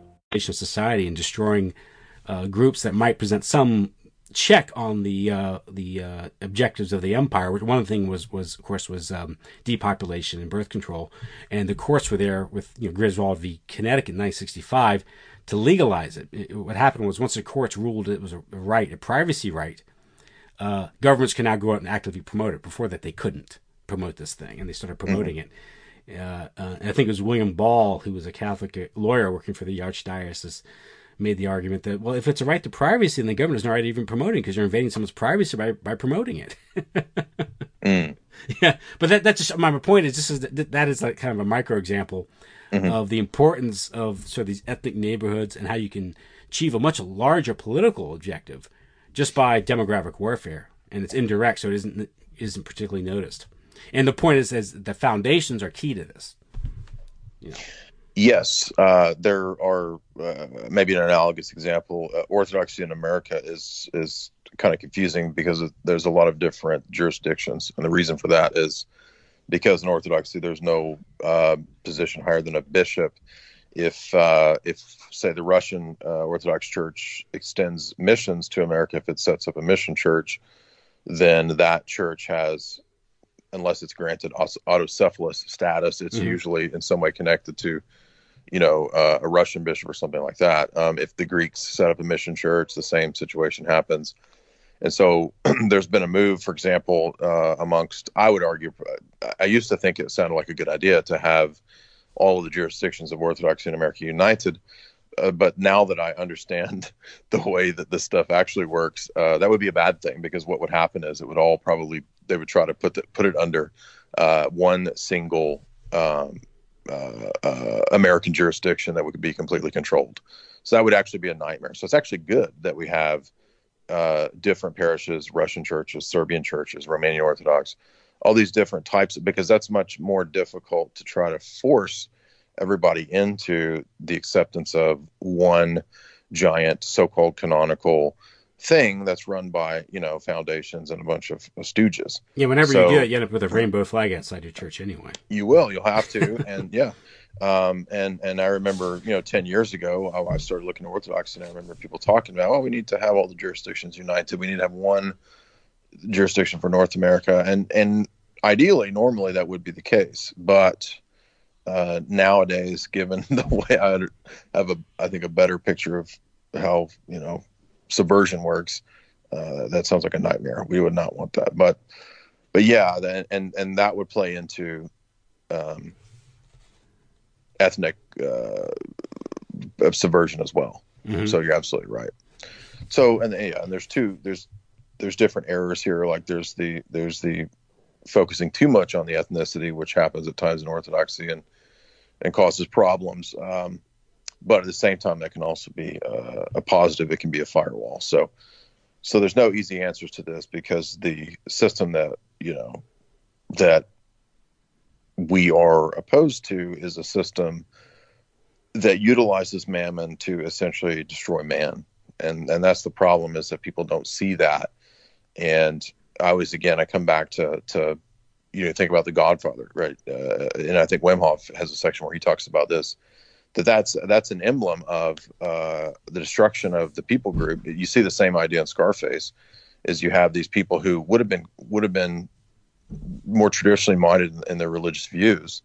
of society and destroying uh, groups that might present some check on the uh, the uh, objectives of the empire. Which one of thing was was of course was um, depopulation and birth control, and the courts were there with you know Griswold v. Connecticut in 1965 to legalize it. it. What happened was once the courts ruled it was a right, a privacy right, uh, governments can now go out and actively promote it. Before that, they couldn't promote this thing, and they started promoting mm-hmm. it. Uh, uh, I think it was William Ball, who was a Catholic lawyer working for the Archdiocese, made the argument that, well, if it's a right to privacy, then the government's not right even promoting because you're invading someone's privacy by, by promoting it. mm. Yeah, but that, that's just my point is this is that, that is like kind of a micro example mm-hmm. of the importance of sort of these ethnic neighborhoods and how you can achieve a much larger political objective just by demographic warfare, and it's indirect, so it isn't isn't particularly noticed. And the point is, is the foundations are key to this. You know. Yes, uh, there are uh, maybe an analogous example. Uh, Orthodoxy in America is is kind of confusing because there's a lot of different jurisdictions, and the reason for that is because in Orthodoxy there's no uh, position higher than a bishop. If uh, if say the Russian uh, Orthodox Church extends missions to America, if it sets up a mission church, then that church has unless it's granted autocephalous status, it's mm-hmm. usually in some way connected to, you know, uh, a Russian bishop or something like that. Um, if the Greeks set up a mission church, the same situation happens. And so there's been a move, for example, uh, amongst, I would argue, I used to think it sounded like a good idea to have all of the jurisdictions of Orthodoxy in America united. Uh, but now that I understand the way that this stuff actually works, uh, that would be a bad thing because what would happen is it would all probably they would try to put the, put it under uh, one single um, uh, uh, American jurisdiction that would be completely controlled. So that would actually be a nightmare. So it's actually good that we have uh, different parishes, Russian churches, Serbian churches, Romanian Orthodox, all these different types, because that's much more difficult to try to force everybody into the acceptance of one giant so-called canonical thing that's run by you know foundations and a bunch of, stooges. Yeah, whenever so, you do it, you end up with a rainbow flag outside your church anyway. You will. You'll have to, and yeah. Um, and and I remember, you know, ten years ago, I, I started looking at Orthodox, and I remember people talking about, oh, we need to have all the jurisdictions united. We need to have one jurisdiction for North America, and and ideally, normally that would be the case, but uh, nowadays, given the way I have a, I think a better picture of how you know subversion works, uh, that sounds like a nightmare. We would not want that. But but yeah, then and and that would play into um, ethnic uh, subversion as well. Mm-hmm. So you're absolutely right. So and yeah, and there's two there's there's different errors here. Like there's the there's the focusing too much on the ethnicity, which happens at times in Orthodoxy and and causes problems. Um, but at the same time, that can also be uh, a positive. It can be a firewall. So, so there's no easy answers to this because the system that you know that we are opposed to is a system that utilizes mammon to essentially destroy man, and and that's the problem is that people don't see that. And I always, again, I come back to to you know think about the Godfather, right? Uh, and I think Wemhoff has a section where he talks about this that that's that's an emblem of uh, the destruction of the people group. You see the same idea in Scarface, is you have these people who would have been would have been more traditionally minded in, their religious views,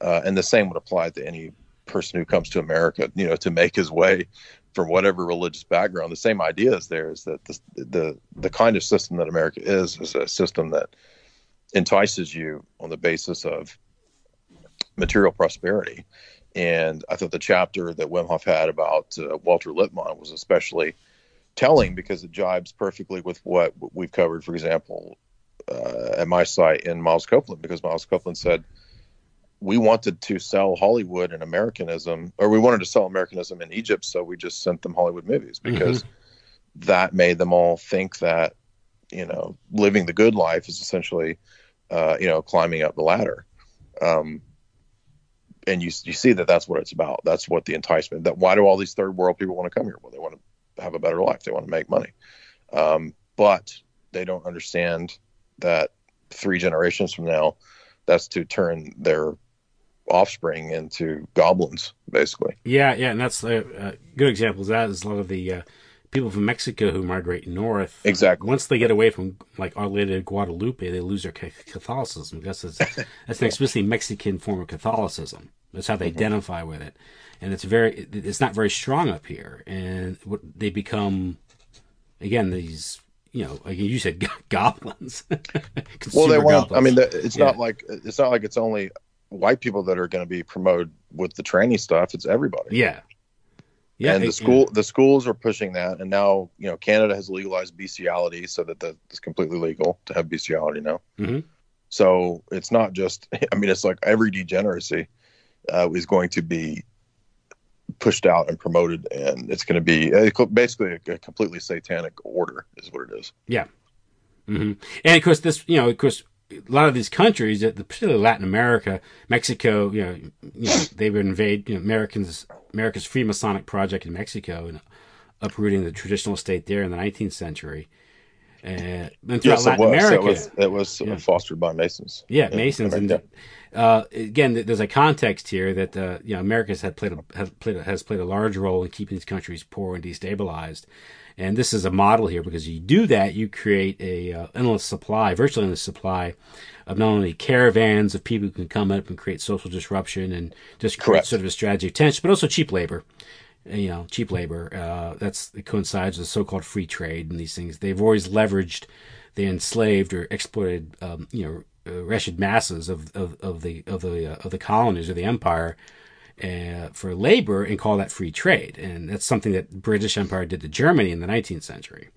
uh, and the same would apply to any person who comes to America, you know, to make his way from whatever religious background. The same idea is there is that the the the kind of system that America is is a system that entices you on the basis of material prosperity. And I thought the chapter that Wemhoff had about uh, Walter Lippmann was especially telling because it jibes perfectly with what we've covered, for example, uh, at my site in Miles Copeland, because Miles Copeland said we wanted to sell Hollywood and Americanism, or we wanted to sell Americanism in Egypt, so we just sent them Hollywood movies because mm-hmm. that made them all think that you know living the good life is essentially uh, you know climbing up the ladder. Um, and you you see that that's what it's about. That's what the enticement. That why do all these third world people want to come here? Well, they want to have a better life. They want to make money, um, but they don't understand that three generations from now, that's to turn their offspring into goblins, basically. Yeah, yeah, and that's a, a good example. Of that is a lot of the uh, people from Mexico who migrate north. Exactly. Once they get away from like Our Lady of Guadalupe, they lose their Catholicism. That's that's an explicitly Mexican form of Catholicism. That's how they mm-hmm. identify with it, and it's very it's not very strong up here, and they become again these you know, like you said, goblins. well, they want. Goblins. I mean, it's yeah. not like it's not like it's only white people that are going to be promoted with the training stuff. It's everybody. Yeah. Yeah, and the school the schools are pushing that, and now you know Canada has legalized bestiality, so that it's completely legal to have bestiality now. Mm-hmm. So it's not just. I mean, it's like every degeneracy uh, is going to be pushed out and promoted, and it's going to be uh, basically a, a, completely satanic order, is what it is. Yeah, mm-hmm. and of course, this you know, of course, a lot of these countries, particularly Latin America, Mexico, you know, you know they would invade you know, Americans, America's Freemasonic project in Mexico and uprooting the traditional state there in the 19th century. Uh, and throughout yes, Latin. America, it was, it was yeah. fostered by Masons. Yeah, Masons, and uh, again, there's a context here that uh, you know America has played a, has played a, has played a large role in keeping these countries poor and destabilized. And this is a model here because you do that, you create a uh, endless supply, virtually endless supply of not only caravans of people who can come up and create social disruption and just create Correct. sort of a strategy of tension, but also cheap labor. You know, cheap labor. Uh, that's it coincides with so-called free trade and these things. They've always leveraged the enslaved or exploited, um, you know, uh, wretched masses of, of, of the of the uh, of the colonies or the empire uh, for labor and call that free trade. And that's something that British Empire did to Germany in the 19th century.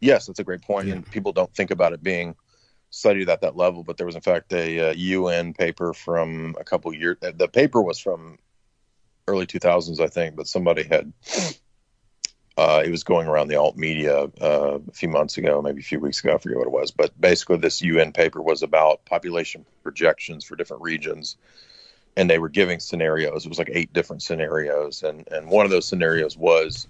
Yes, that's a great point. Yeah. And people don't think about it being studied at that level, but there was in fact a, a UN paper from a couple years. The paper was from early 2000s, I think, but somebody had. Uh, it was going around the alt media uh, a few months ago, maybe a few weeks ago. I forget what it was, but basically, this UN paper was about population projections for different regions and they were giving scenarios. It was like eight different scenarios, and and one of those scenarios was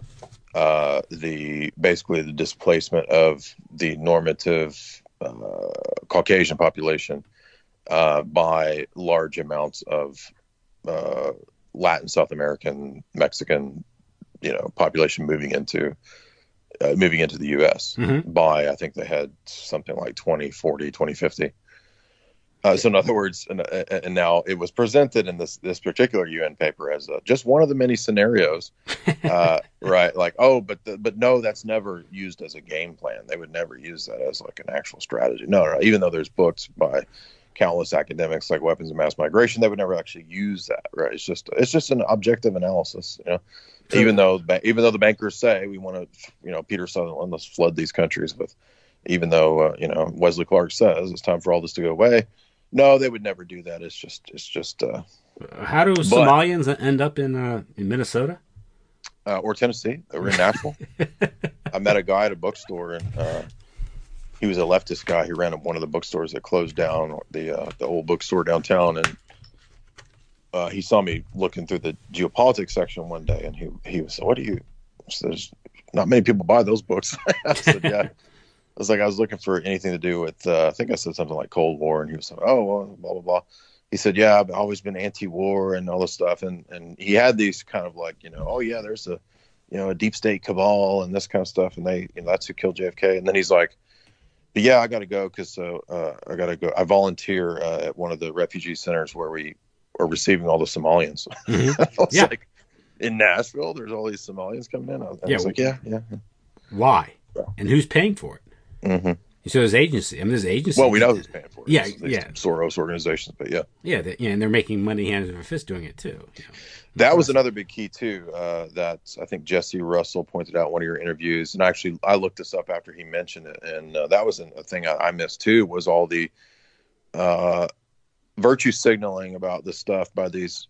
uh, the basically the displacement of the normative uh, Caucasian population uh, by large amounts of uh, Latin, South American, Mexican, you know, population moving into uh, moving into the U.S. Mm-hmm. by I think they had something like 2040, 2050. Uh, so in other words, and, and, now it was presented in this this particular UN paper as a, just one of the many scenarios, uh, right? Like, oh, but the, but no, that's never used as a game plan. They would never use that as like an actual strategy. No, no. Even though there's books by countless academics like Weapons of Mass Migration, they would never actually use that, right? It's just it's just an objective analysis, you know. Sure. Even though even though the bankers say we want to, you know, Peter Sutherland, let's flood these countries with, even though uh, you know Wesley Clark says it's time for all this to go away no, they would never do that. It's just it's just. Uh, How do but, Somalians end up in uh, in Minnesota? Uh, or Tennessee. or in Nashville. I met a guy at a bookstore, and uh, he was a leftist guy. He ran up one of the bookstores that closed down, the uh, the old bookstore downtown, and uh, he saw me looking through the geopolitics section one day, and he he was, "What do you?" There's not many people buy those books. I said, "Yeah." I was like, I was looking for anything to do with, uh, I think I said something like Cold War, and he was like, oh, well, blah blah blah. He said, yeah, I've always been anti-war and all this stuff, and and he had these kind of like, you know, oh yeah, there's a you know, a deep state cabal and this kind of stuff, and they, you know, that's who killed JFK. And then he's like, but yeah, I got to go because uh, uh, I got to go. I volunteer uh, at one of the refugee centers where we are receiving all the Somalians. Mhm. I was Yeah. like, in Nashville, there's all these Somalians coming in. I was, I Yeah, was like, yeah, yeah. Why? And who's paying for it? Hmm So there's agency. I mean, there's agency. Well, we know who's paying for it. Yeah, It's these yeah, Soros organizations, but yeah. yeah, they, yeah, and they're making money hand over fist doing it too. you know. That was another big key too. Uh, that I think Jesse Russell pointed out in one of your interviews, and actually I looked this up after he mentioned it, and uh, that was a thing I, I missed too. Was all the uh, virtue signaling about this stuff by these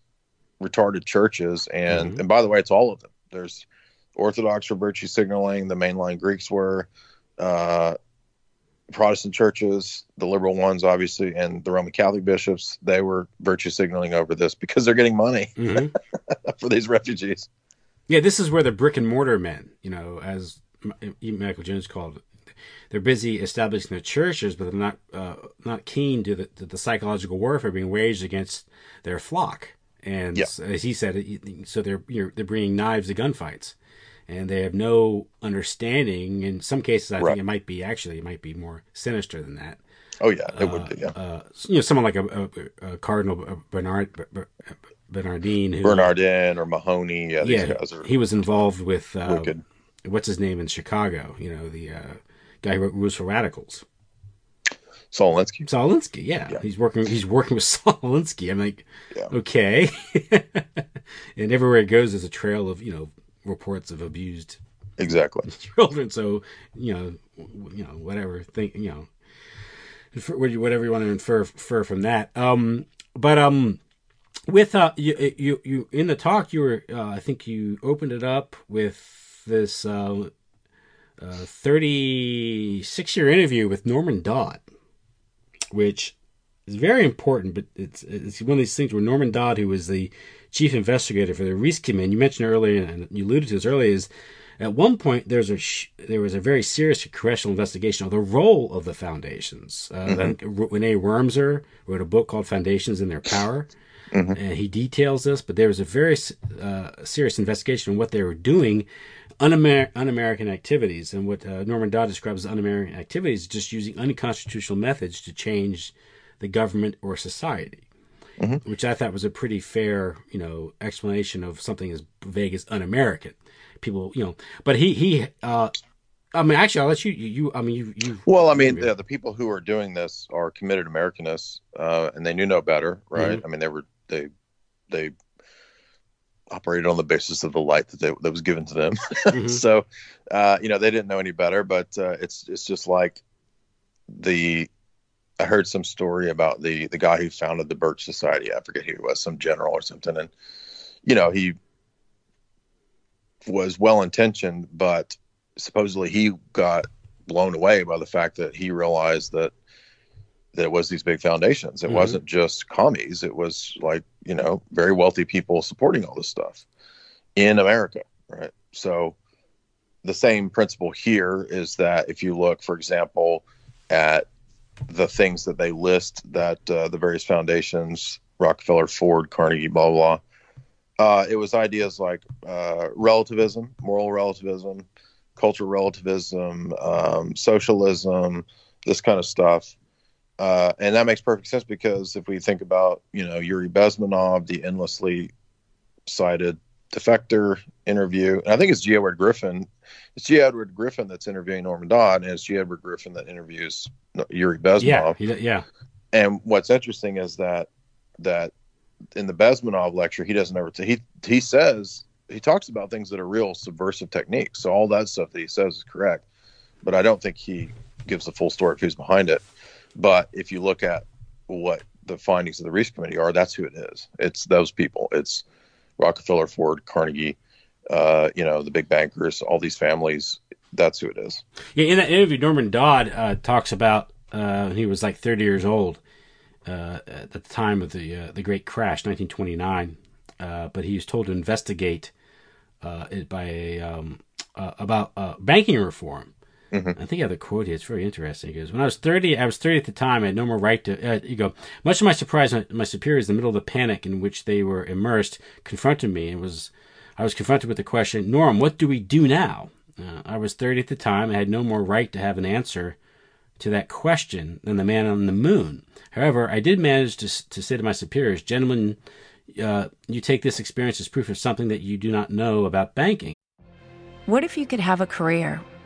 retarded churches, and Mhm. and by the way, it's all of them. There's Orthodox for virtue signaling, the mainline Greeks were, uh, Protestant churches, the liberal ones, obviously, and the Roman Catholic bishops, they were virtue signaling over this because they're getting money Mhm. for these refugees. Yeah, this is where the brick and mortar men, you know, as Michael Jones called it, they're busy establishing their churches, but they're not uh, not keen to the, to the psychological warfare being waged against their flock. And Yeah. as he said, so they're you're, they're bringing knives to gunfights, and they have no understanding. In some cases, I Right. think it might be actually it might be more sinister than that. Oh yeah, it would be. Yeah, Uh, you know, someone like a, a, a Cardinal uh, Bernard Ber- Ber- Bernardine, who, Bernardin or Mahony. Yeah, these yeah, guys are. he was involved with uh, what's his name in Chicago? You know, the uh, guy who wrote Rules for Radicals. Alinsky. Saul Alinsky, yeah. He's working he's working with Saul Alinsky. I'm like, okay. and everywhere it goes there's a trail of, you know, reports of abused Exactly. children. So, you know, you know, whatever think, you know, infer- whatever you want to infer, infer from that. Um, but um, with uh, you, you, you in the talk, you were, uh, I think you opened it up with this uh, uh, 36 year interview with Norman Dodd, which is very important. But it's it's one of these things where Norman Dodd, who was the chief investigator for the Reece Commission, you mentioned earlier, and you alluded to this earlier, is at one point there's a sh- there was a very serious congressional investigation of the role of the foundations. Uh, Mhm. I think Renee Wormser wrote a book called "Foundations and Their Power." Mhm. and he details this. But there was a very uh, serious investigation on what they were doing, un-Amer- un-American activities, and what uh, Norman Dodd describes as un-American activities, just using unconstitutional methods to change the government or society. Mm-hmm. Which I thought was a pretty fair, you know, explanation of something as vague as un-American. People, you know, but he he. Uh, I mean, actually, I'll let you. You, you I mean, you. you Well, I mean, yeah, the people who are doing this are committed Americanists, uh, and they knew no better, right? Mhm. I mean, they were they they operated on the basis of the light that they, that was given to them. Mhm. so, uh, you know, they didn't know any better. But uh, it's it's just like the I heard some story about the the guy who founded the Birch Society. I forget who he was, some general or something, and you know he was well intentioned, but supposedly he got blown away by the fact that he realized that that it was these big foundations. It Mhm. wasn't just commies. It was like you know very wealthy people supporting all this stuff in America, right? So the same principle here is that if you look, for example, at the things that they list that uh, the various foundations, Rockefeller, Ford, Carnegie, blah blah. Uh, it was ideas like uh, relativism, moral relativism, cultural relativism, um, socialism, this kind of stuff. Uh, and that makes perfect sense because if we think about, you know, Yuri Bezmenov, the endlessly cited defector interview, and I think it's G. Edward Griffin. It's G. Edward Griffin that's interviewing Norman Dodd, and it's G. Edward Griffin that interviews Yuri Bezmenov. yeah, he- yeah. And what's interesting is that that in the Bezmenov lecture, he doesn't ever say he he says he talks about things that are real subversive techniques. So all that stuff that he says is correct, but I don't think he gives the full story of who's behind it. But if you look at what the findings of the Reece Committee are, that's who it is. It's those people. It's Rockefeller, Ford, Carnegie, uh, you know, the big bankers, all these families. That's who it is. Yeah, in that interview, Norman Dodd uh, talks about uh, he was like 30 years old uh, at the time of the uh, the Great Crash, 1929. Uh, but he was told to investigate it by a, um, about banking reform. I think I have the quote here. It's very interesting. He goes, "When I was 30, I was 30 at the time. I had no more right to." Uh, you go. Much to my surprise, my, my superiors, in the middle of the panic in which they were immersed, confronted me and was. I was confronted with the question, Norm, what do we do now? Uh, I was 30 at the time. I had no more right to have an answer to that question than the man on the moon. However, I did manage to, to say to my superiors, gentlemen, uh, you take this experience as proof of something that you do not know about banking. What if you could have a career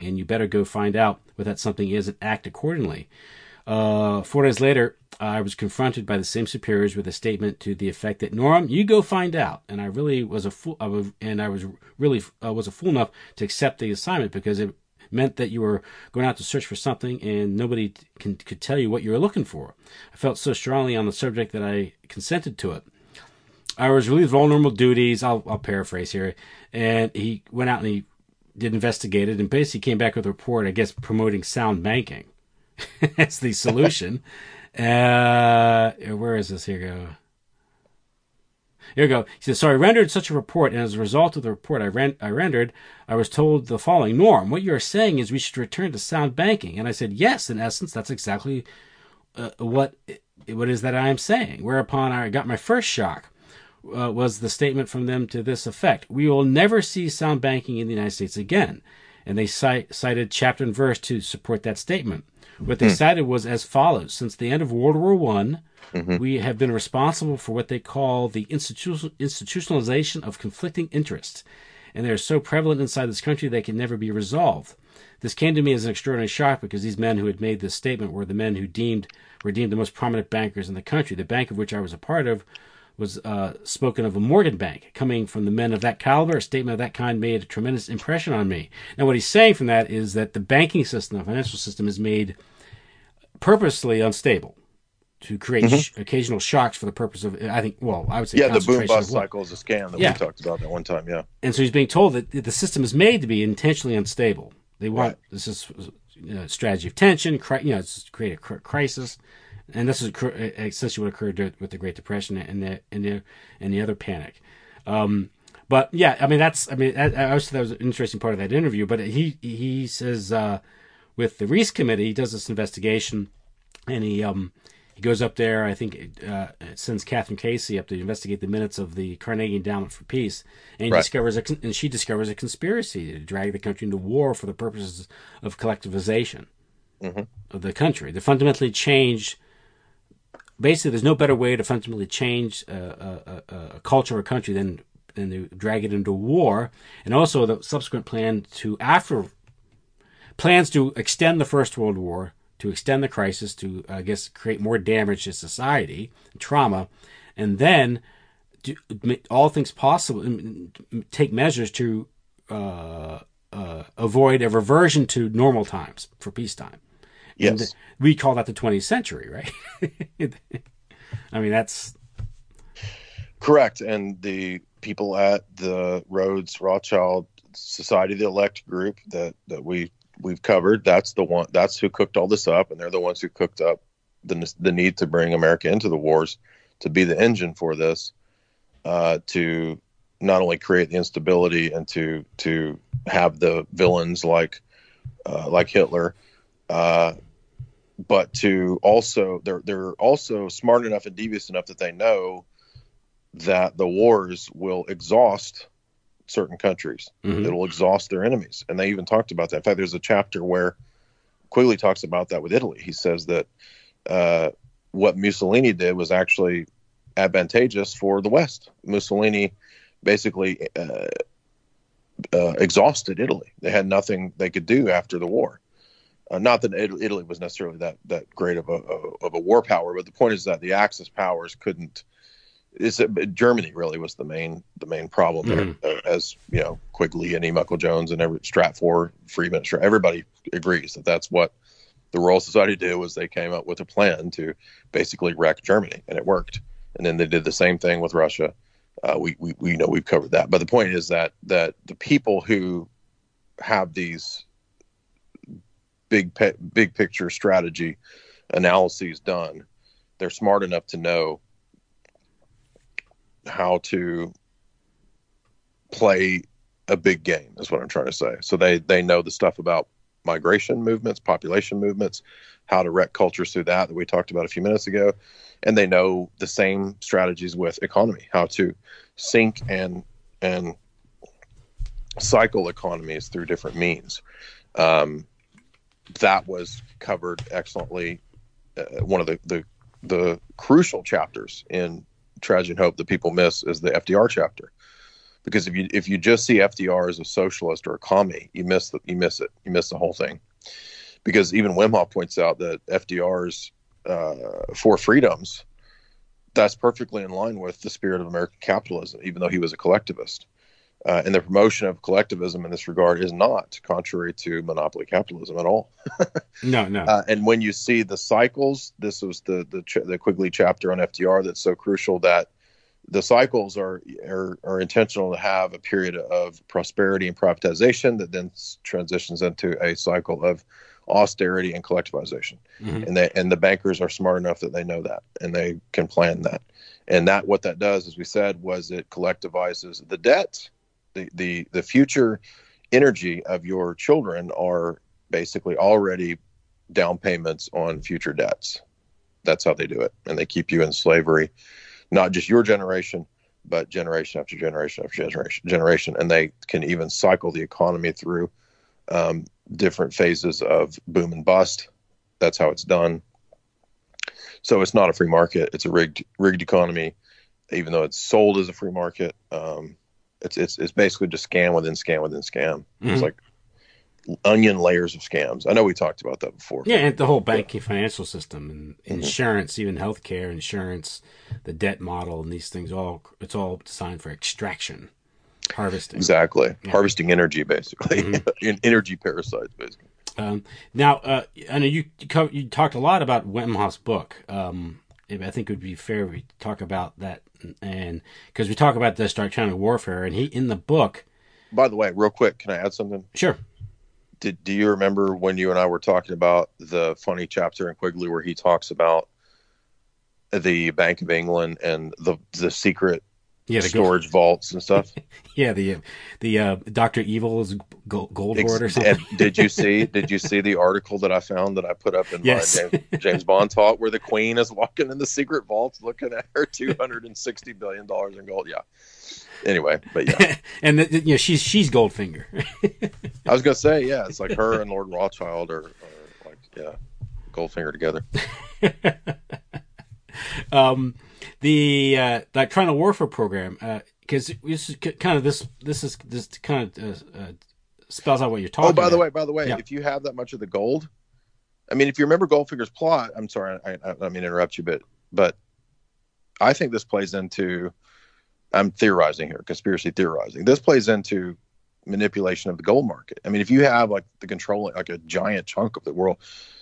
and you better go find out what that something is and act accordingly. Uh, four days later, I was confronted by the same superiors with a statement to the effect that Norm, you go find out. And I really was a fool, and I was really uh, was a fool enough to accept the assignment because it meant that you were going out to search for something and nobody can, could tell you what you were looking for. I felt so strongly on the subject that I consented to it. I was relieved of all normal duties. I'll, I'll paraphrase here. And he went out and he did investigate it and basically came back with a report, I guess, promoting sound banking as the solution. uh, where is this? Here we go. Here we go. He says, So I rendered such a report, and as a result of the report I, ren- I rendered, I was told the following Norm, what you are saying is we should return to sound banking. And I said, Yes, in essence, that's exactly uh, what, what is that I am saying. Whereupon I got my first shock uh, was the statement from them to this effect We will never see sound banking in the United States again. And they cite, cited chapter and verse to support that statement. What they hmm. cited was as follows Since the end of World War One, mm-hmm. we have been responsible for what they call the institu- institutionalization of conflicting interests. And they are so prevalent inside this country they can never be resolved. This came to me as an extraordinary shock because these men who had made this statement were the men who deemed were deemed the most prominent bankers in the country. The bank of which I was a part of was uh, spoken of a Morgan Bank. Coming from the men of that caliber, a statement of that kind made a tremendous impression on me. Now, what he's saying from that is that the banking system, the financial system, is made purposely unstable to create mm-hmm. sh- occasional shocks for the purpose of, I think, well, I would say, yeah, the boom bust cycle is a scam that yeah. we talked about that one time, yeah. And so he's being told that the system is made to be intentionally unstable. They want right. this is you know, strategy of tension, cri- you know, it's create a cr- crisis and this is essentially what occurred with the Great Depression and the and the and the other panic. Um, but yeah, I mean that's I mean I, I also that was an interesting part of that interview. But he he says uh, with the Reece Committee, he does this investigation, and he um he goes up there. I think uh, sends Catherine Casey up to investigate the minutes of the Carnegie Endowment for Peace, and he right. discovers a, and she discovers a conspiracy to drag the country into war for the purposes of collectivization mm-hmm. of the country. They fundamentally changed basically, there's no better way to fundamentally change a, a, a culture or a country than than to drag it into war, and also the subsequent plan to after plans to extend the First World War, to extend the crisis, to I guess create more damage to society, trauma, and then do all things possible, take measures to uh, uh, avoid a reversion to normal times for peacetime. Yes. And we call that the 20th century, right? I mean, that's correct. And the people at the Rhodes Rothschild Society, the elect group that, that we we've covered, that's the one that's who cooked all this up, and they're the ones who cooked up the the need to bring America into the wars to be the engine for this, uh, to not only create the instability and to to have the villains like uh, like Hitler, uh, but to also they're they're also smart enough and devious enough that they know that the wars will exhaust certain countries. Mhm. It'll exhaust their enemies, and they even talked about that. In fact, there's a chapter where Quigley talks about that with Italy. He says that uh, what Mussolini did was actually advantageous for the West. Mussolini basically uh, uh, exhausted Italy. They had nothing they could do after the war. Uh, not that It- Italy was necessarily that that great of a of a war power, but the point is that the Axis powers couldn't. It's Germany really was the main the main problem there, uh, as you know Quigley and E. Michael Jones and every Stratfor, Freeman, everybody agrees that that's what the Royal Society did was they came up with a plan to basically wreck Germany, and it worked. And then they did the same thing with Russia. Uh, we, we we know we've covered that, but the point is that that the people who have these big pe- big picture strategy analyses done, they're smart enough to know how to play a big game. Is what I'm trying to say. So they they know the stuff about migration movements, population movements, how to wreck cultures through that that we talked about a few minutes ago, and they know the same strategies with economy, how to sink and and cycle economies through different means. Um, that was covered excellently. Uh, one of the, the the crucial chapters in Tragedy and Hope that people miss is the FDR chapter, because if you if you just see FDR as a socialist or a commie, you miss the, you miss it. You miss the whole thing. Because even Wemhoff points out that FDR's uh, four freedoms that's perfectly in line with the spirit of American capitalism, even though he was a collectivist. Uh, and the promotion of collectivism in this regard is not contrary to monopoly capitalism at all. No, no. Uh, and when you see the cycles, this was the the, ch- the Quigley chapter on FDR that's so crucial that the cycles are, are are intentional to have a period of prosperity and privatization that then transitions into a cycle of austerity and collectivization. Mhm. And they and the bankers are smart enough that they know that and they can plan that. And that what that does, as we said, was it collectivizes the debt, the the the future energy of your children are basically already down payments on future debts. That's how they do it. And they keep you in slavery, not just your generation, but generation after generation after generation, generation. And they can even cycle the economy through um, different phases of boom and bust. That's how it's done. So it's not a free market. It's a rigged rigged economy, even though it's sold as a free market. Um, it's it's it's basically just scam within scam within scam. It's Mhm. like onion layers of scams. I know we talked about that before. Yeah, and the whole banking financial system and Mm-hmm. insurance, even healthcare, insurance, the debt model, and these things all it's all designed for extraction, harvesting. Exactly. Yeah. Harvesting energy, basically. Mhm. Energy parasites, basically. Um, now, uh, I know you you, co- you talked a lot about Wemhoff's book. Um, I think it would be fair we talk about that, and because we talk about the electronic warfare, and he in the book. By the way, real quick, can I add something? Sure. Did Do you remember when you and I were talking about the funny chapter in Quigley where he talks about the Bank of England and the the secret Yeah, the storage vaults and stuff? Yeah, the the uh, Doctor Evil's gold, gold hoard or something. did you see? Did you see the article that I found that I put up in Yes. my James, James Bond talk, where the Queen is walking in the secret vaults, looking at her two hundred and sixty billion dollars in gold? Yeah. Anyway, but yeah, and the, the- you know she's she's Goldfinger. I was gonna say yeah, it's like her and Lord Rothschild are, are like yeah, Goldfinger together. um, the uh, the electronic warfare program, because this is kind of this this is this kind of uh, uh, spells out what you're talking. Oh, by the way, by the way, Yeah. if you have that much of the gold, I mean, if you remember Goldfinger's plot, I'm sorry, I, I, I mean to interrupt you, but but I think this plays into. I'm theorizing here, conspiracy theorizing. This plays into manipulation of the gold market. I mean, if you have like the control, like a giant chunk of the world,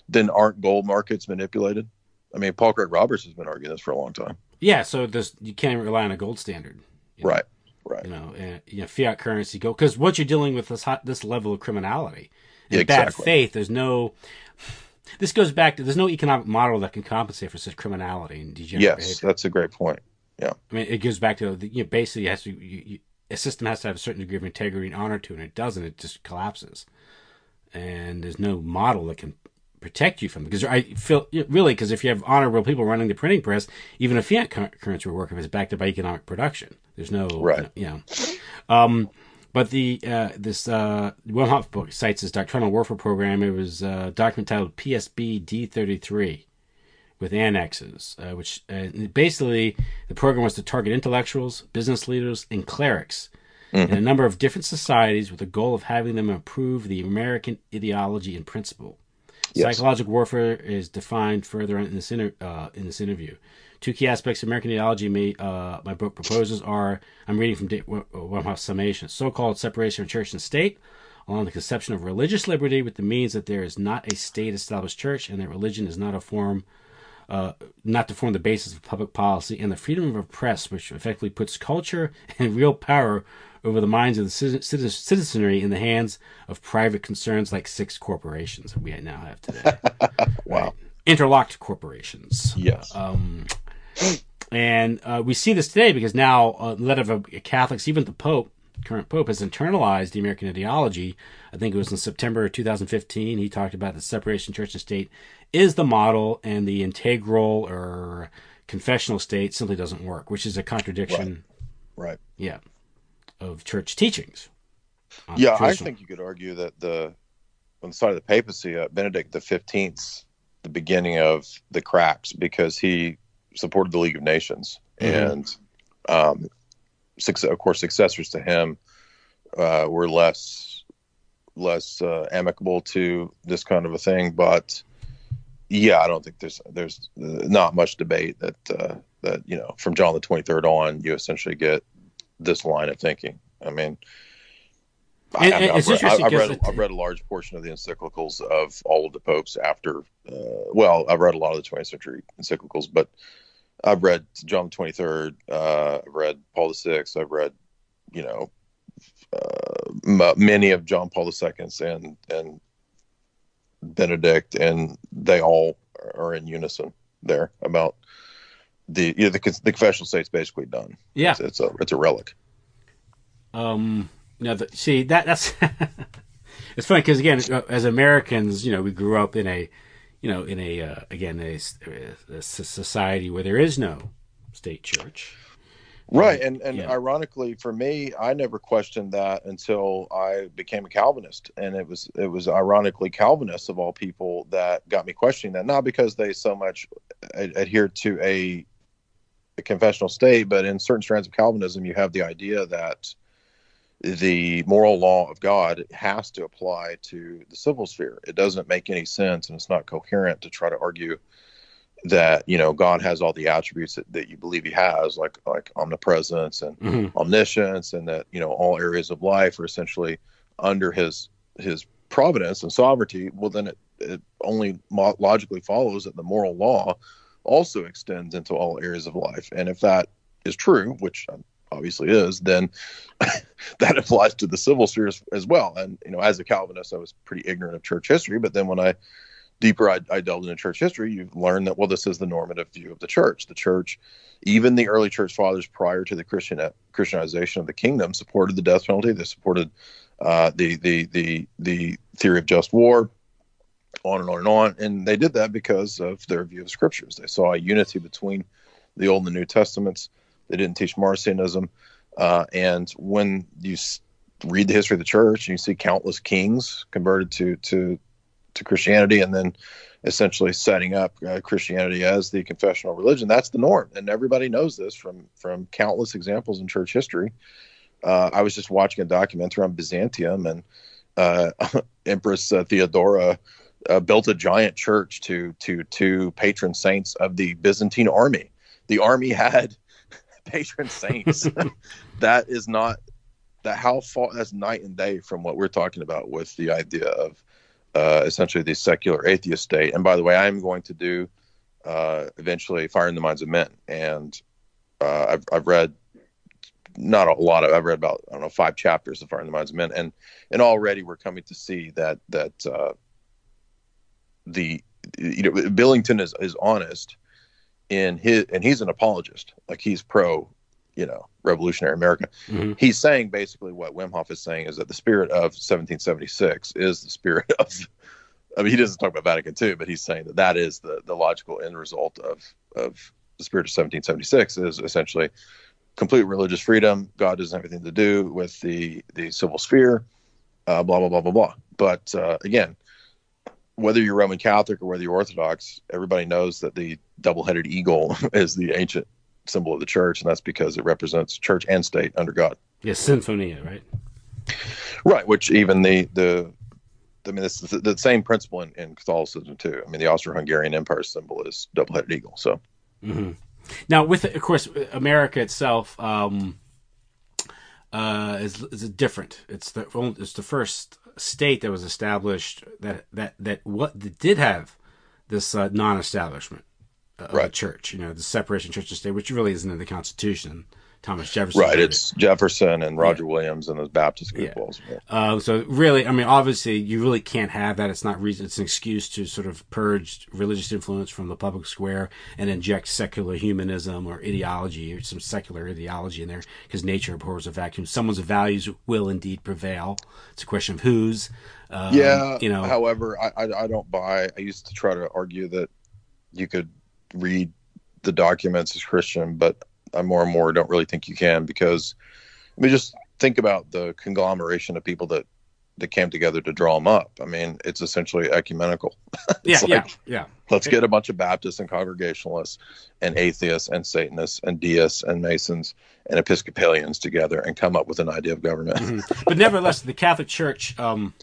then aren't gold markets manipulated? I mean, Paul Craig Roberts has been arguing this for a long time. Yeah, so this you can't rely on a gold standard. Right. Right. You know, and, you know, fiat currency go because what you're dealing with this hot, this level of criminality and Yeah, bad faith, there's no. This goes back to there's no economic model that can compensate for such criminality and degenerate Yes, behavior. that's a great point. Yeah. I mean, it goes back to the, you know, basically it has to you, you, a system has to have a certain degree of integrity and honor to it, and it doesn't, it just collapses. And there's no model that can protect you from. Because I feel really, because if you have honorable people running the printing press, even a fiat currency will work if it's backed up by economic production. There's no, right. you know. Um, but the uh, this uh, Wemhoff book cites this doctrinal warfare program. It was a document titled PSB D33 with annexes, uh, which uh, basically the program was to target intellectuals, business leaders, and clerics mm-hmm. in a number of different societies with the goal of having them improve the American ideology and principle. Yes. Psychological warfare is defined further in this inter- uh, in this interview. Two key aspects of American ideology may, uh, my book proposes are I'm reading from Wemhoff's summation so called separation of church and state, along the conception of religious liberty with the means that there is not a state established church and that religion is not a form. Uh, not to form the basis of public policy, and the freedom of a press, which effectively puts culture and real power over the minds of the citizenry in the hands of private concerns like six corporations that we now have today. wow. Right? Interlocked corporations. Yes. Um, and uh, we see this today because now a lot of uh, Catholics, even the Pope, current Pope, has internalized the American ideology. I think it was in September 2015. He talked about the separation church and state is the model, and the integral or confessional state simply doesn't work, which is a contradiction. Right. right. Yeah. Of church teachings. Yeah, I think you could argue that the on the side of the papacy, uh, Benedict the Fifteenth, the beginning of the cracks because he supported the League of Nations, mm-hmm. and um, of course, successors to him uh, were less less uh, amicable to this kind of a thing. But yeah, I don't think there's there's not much debate that uh, that you know from John the Twenty Third on, you essentially get this line of thinking. I mean. And, I, have read, I've, read, I've read a large portion of the encyclicals of all of the popes after. Uh, well, I've read a lot of the 20th century encyclicals, but I've read John the Twenty Third. Uh, I've read Paul the Sixth. I've read, you know, uh, many of John Paul II's and and Benedict, and they all are in unison there about the you know, the, the confessional state's basically done. Yeah, it's, it's a it's a relic. Um, no, the, see that that's it's funny because again, as Americans, you know, we grew up in a you know, in a uh, again a, a, society where there is no state church. Right, and and yeah. ironically for me, I never questioned that until I became a Calvinist, and it was it was ironically Calvinists of all people that got me questioning that, not because they so much adhere to a, a confessional state, but in certain strands of Calvinism, you have the idea that the moral law of God has to apply to the civil sphere. It doesn't make any sense and it's not coherent to try to argue that you know God has all the attributes that, that you believe he has, like like omnipresence and mm-hmm. omniscience, and that you know all areas of life are essentially under his his providence and sovereignty. Well, then it, it only logically follows that the moral law also extends into all areas of life. And if that is true, which obviously is, then that applies to the civil sphere as, as, well. And you know, as a Calvinist, I was pretty ignorant of church history, but then when I deeper I, I delved into church history, you learn that well, this is the normative view of the church. The church, even the early church fathers prior to the Christian Christianization of the kingdom, supported the death penalty. They supported uh, the the the the theory of just war. On and on and on, and they did that because of their view of scriptures. They saw a unity between the Old and the New Testaments they didn't teach Marcionism. Uh, and when you read the history of the church and you see countless kings converted to to to Christianity and then essentially setting up uh, Christianity as the confessional religion, that's the norm, and everybody knows this from from countless examples in church history. Uh, I was just watching a documentary on Byzantium, and uh, Empress uh, Theodora uh, built a giant church to to to patron saints of the Byzantine army. The army had patron saints. that is not that how far that's night and day from what we're talking about with the idea of uh, essentially the secular atheist state. And by the way, I am going to do uh, eventually Fire in the Minds of Men, and uh, I've I've read not a lot of I've read about I don't know five chapters of Fire in the Minds of Men, and and already we're coming to see that that uh, the you know Billington is is honest in his and he's an apologist like he's pro you know revolutionary America. Mm-hmm. He's saying basically what Wemhoff is saying is that the spirit of 1776 is the spirit of. I mean, he doesn't talk about Vatican II, but he's saying that that is the the logical end result of of the spirit of 1776 is essentially complete religious freedom. God doesn't have anything to do with the the civil sphere. Uh, blah blah blah blah blah. But uh, again, whether you're Roman Catholic or whether you're Orthodox, everybody knows that the double-headed eagle is the ancient symbol of the church, and that's because it represents church and state under God. Yes, symphonia, right? Right, which even the the I mean, it's the, the same principle in, in Catholicism too. I mean, the Austro-Hungarian Empire symbol is double-headed eagle. So, mm-hmm. now with of course America itself um, uh, is is different. It's the it's the first state that was established that that that what that did have this uh, non-establishment of right. church. You know, the separation church and state, which really isn't in the Constitution. Thomas Jefferson. Right. It's it. Jefferson and Roger yeah. Williams and those Baptist also. Yeah. Uh, so really, I mean, obviously, you really can't have that. It's not reason. It's an excuse to sort of purge religious influence from the public square and inject secular humanism or ideology or some secular ideology in there because nature abhors a vacuum. Someone's values will indeed prevail. It's a question of whose. Um, yeah. You know. However, I, I I don't buy. I used to try to argue that you could read the documents as Christian, but I more and more don't really think you can because I mean, just think about the conglomeration of people that that came together to draw them up. I mean, it's essentially ecumenical. yeah, like, yeah, yeah. Let's get a bunch of Baptists and Congregationalists and atheists and Satanists and deists and Masons and Episcopalians together and come up with an idea of government. Mm-hmm. But nevertheless, the Catholic Church. Um,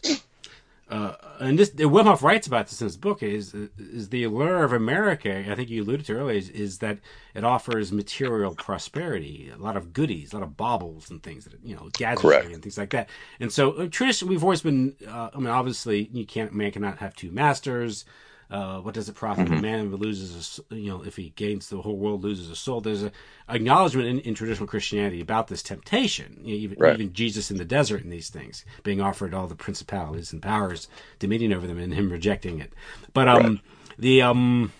uh, and this Wemhoff writes about this in his book is is the allure of America. I think you alluded to earlier is, is, that it offers material prosperity, a lot of goodies, a lot of baubles and things that you know gadgetry and things like that. And so uh, tradition, we've always been. Uh, I mean, obviously, you can't man cannot have two masters. Uh, what does it profit mm-hmm. a man if he loses a, you know if he gains the whole world loses a soul there's an acknowledgement in, in traditional christianity about this temptation you know, even, right. even jesus in the desert and these things being offered all the principalities and powers dominion over them and him rejecting it but um right. the um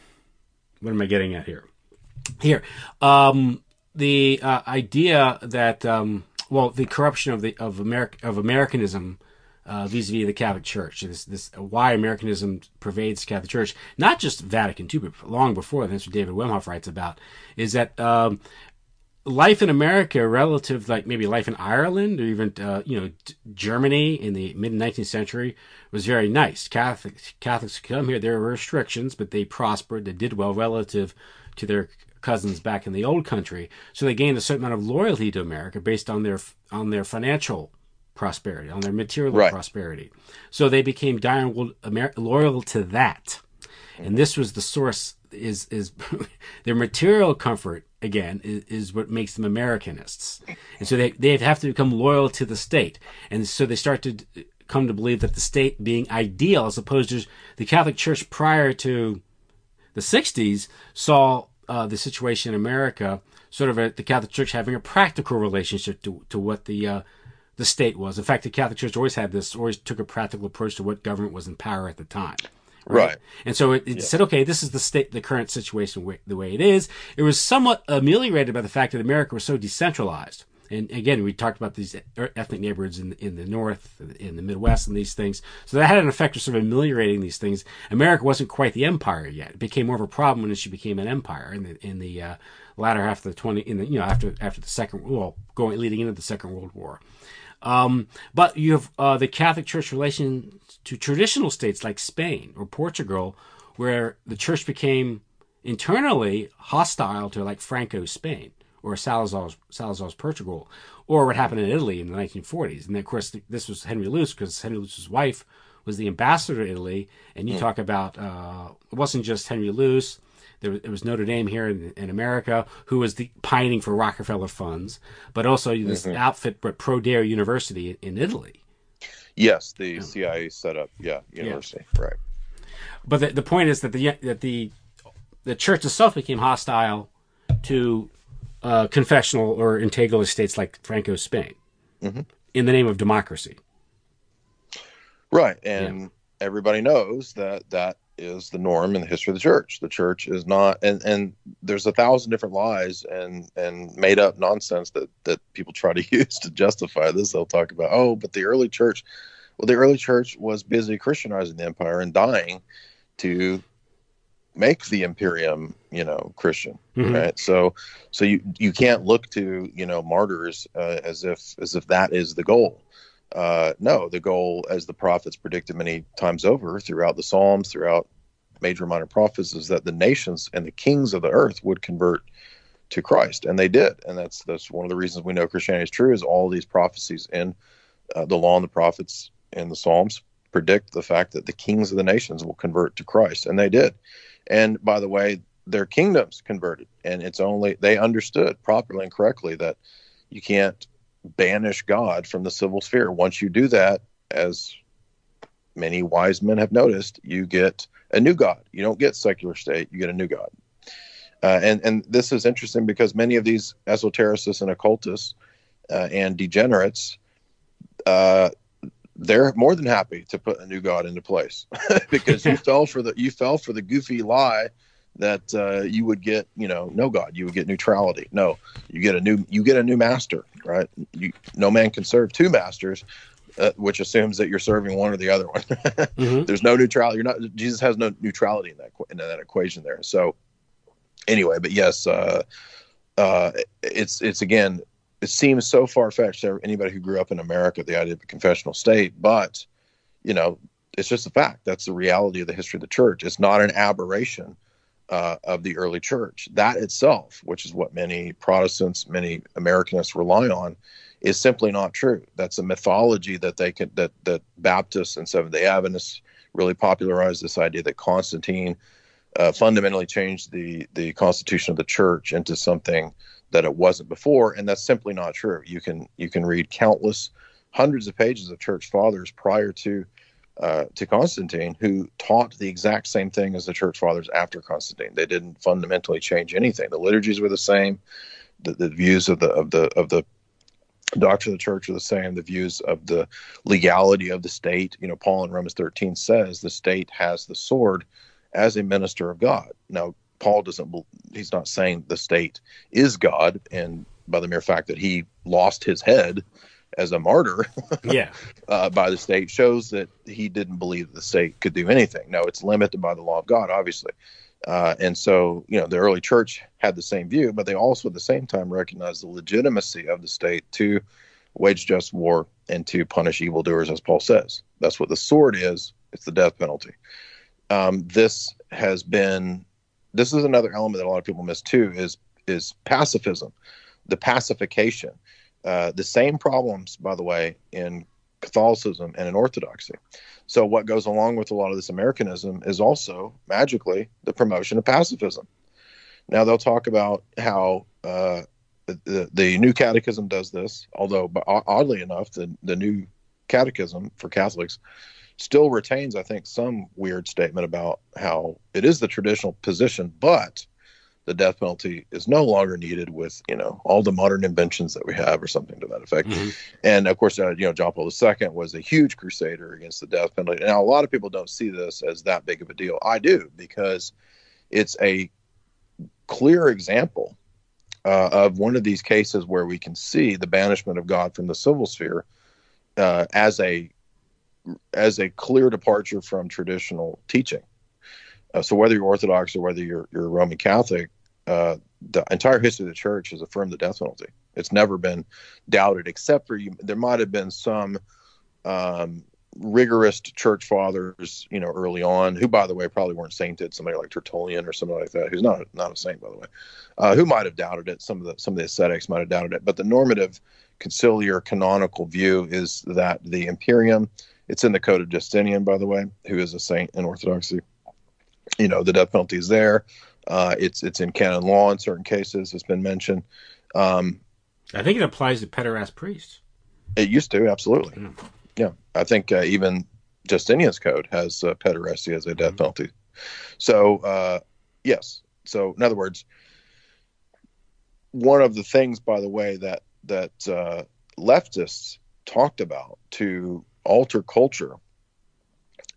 what am i getting at here here um the uh, idea that um well the corruption of the of america of americanism uh, vis-a-vis the Catholic Church. This, this why Americanism pervades the Catholic Church, not just Vatican II, but long before. That's what David Wim writes about. Is that um, life in America, relative like maybe life in Ireland or even uh, you know Germany in the mid 19th century, was very nice. Catholics Catholics could come here. There were restrictions, but they prospered. They did well relative to their cousins back in the old country. So they gained a certain amount of loyalty to America based on their on their financial prosperity, on their material right. prosperity. So they became dying loyal to that. And this was the source is is their material comfort again is, is what makes them Americanists. And so they they have to become loyal to the state. And so they start to come to believe that the state being ideal as opposed to the Catholic Church prior to the 60s saw uh, the situation in America sort of a, the Catholic Church having a practical relationship to, to what the uh, the state was. In fact, the Catholic Church always had this, always took a practical approach to what government was in power at the time. Right. right. And so it, it yeah. said, okay, this is the state, the current situation the way it is. It was somewhat ameliorated by the fact that America was so decentralized. And again, we talked about these ethnic neighborhoods in in the North, in the Midwest, and these things. So that had an effect of sort of ameliorating these things. America wasn't quite the empire yet. It became more of a problem when she became an empire in the in the uh, latter half of the twenty, in the you know after after the second, well, going leading into the Second World War. Um, but you have uh, the Catholic Church relation to traditional states like Spain or Portugal, where the church became internally hostile to like Franco's Spain or Salazar's, Salazar's Portugal, or what happened in Italy in the 1940s. And then, of course, this was Henry Luce because Henry Luce's wife was the ambassador to Italy. And you mm. talk about uh, it wasn't just Henry Luce. There was, it was Notre Dame here in, in, America, who was the pining for Rockefeller funds, but also this mm-hmm. outfit, but Pro Deo University in, Italy. Yes, the yeah. CIA set up, yeah, university, yeah. right. But the, the point is that the that the the church itself became hostile to uh, confessional or integralist states like Franco's Spain mm-hmm. in the name of democracy. Right, and yeah. everybody knows that that is the norm in the history of the church. The church is not, and and there's a thousand different lies and and made up nonsense that that people try to use to justify this. They'll talk about, oh, but the early church, well, the early church was busy Christianizing the empire and dying to make the imperium, you know, Christian, Mhm. right? So, so you you can't look to you know martyrs uh, as if as if that is the goal. Uh, no, the goal, as the prophets predicted many times over throughout the Psalms, throughout major and minor prophets, is that the nations and the kings of the earth would convert to Christ, and they did. And that's that's one of the reasons we know Christianity is true. Is all these prophecies in uh, the law and the prophets and the Psalms predict the fact that the kings of the nations will convert to Christ, and they did. And by the way, their kingdoms converted, and it's only they understood properly and correctly that you can't banish God from the civil sphere. Once you do that, as many wise men have noticed, you get a new God. You don't get secular state; you get a new God. Uh, and and this is interesting because many of these esotericists and occultists uh, and degenerates, uh, they're more than happy to put a new God into place because you fell for the you fell for the goofy lie that uh, you would get you know no God, you would get neutrality. No, you get a new you get a new master, right? You no man can serve two masters. Uh, which assumes that you're serving one or the other one. There's no neutrality. You're not. Jesus has no neutrality in that in that equation there. So, anyway, but yes, uh, uh, it's it's again, it seems so far fetched to anybody who grew up in America the idea of a confessional state, but you know, it's just a fact. That's the reality of the history of the church. It's not an aberration uh, of the early church. That itself, which is what many Protestants, many Americanists rely on, is simply not true. That's a mythology that they can that that Baptists and Seventh Day Adventists really popularized this idea that Constantine uh, fundamentally changed the the constitution of the church into something that it wasn't before, and that's simply not true. You can you can read countless hundreds of pages of church fathers prior to uh, to Constantine who taught the exact same thing as the church fathers after Constantine. They didn't fundamentally change anything. The liturgies were the same. The, the views of the of the of the doctrine of the church are the same. The views of the legality of the state. You know, Paul in Romans 13 says the state has the sword as a minister of God. Now, Paul doesn't. He's not saying the state is God, and by the mere fact that he lost his head as a martyr, Yeah. uh, by the state shows that he didn't believe the state could do anything. No, it's limited by the law of God, obviously. Uh, and so, you know, the early church had the same view, but they also at the same time recognized the legitimacy of the state to wage just war and to punish evildoers, as Paul says. That's what the sword is. It's the death penalty. Um, this has been. This is another element that a lot of people miss too. Is is pacifism, the pacification. Uh, the same problems, by the way, in Catholicism and in Orthodoxy. So, what goes along with a lot of this Americanism is also magically the promotion of pacifism. Now, they'll talk about how uh, the, the, New Catechism does this, although oddly enough, the, the New Catechism for Catholics still retains, I think, some weird statement about how it is the traditional position, but the death penalty is no longer needed with you know all the modern inventions that we have or something to that effect. And of course uh, you know john paul ii was a huge crusader against the death penalty. Now a lot of people don't see this as that big of a deal. I do because it's a clear example uh, of one of these cases where we can see the banishment of god from the civil sphere uh, as a as a clear departure from traditional teaching. Uh, so whether you're Orthodox or whether you're you're Roman Catholic, uh, the entire history of the church has affirmed the death penalty. It's never been doubted, except for you. There might have been some um, rigorous church fathers, you know, early on, who, by the way, probably weren't sainted. Somebody like Tertullian or somebody like that, who's not not a saint, by the way, uh, who might have doubted it. Some of the some of the ascetics might have doubted it, but the normative conciliar canonical view is that the Imperium. It's in the Code of Justinian, by the way, who is a saint in Orthodoxy you know the death penalty is there. Uh, it's it's in canon law in certain cases. It's been mentioned. Um, I think it applies to pederast priests. it used to absolutely. Yeah, I think uh, even Justinian's code has uh, pederasty as a death penalty. So uh, yes. So in other words, one of the things, by the way, that that uh, leftists talked about to alter culture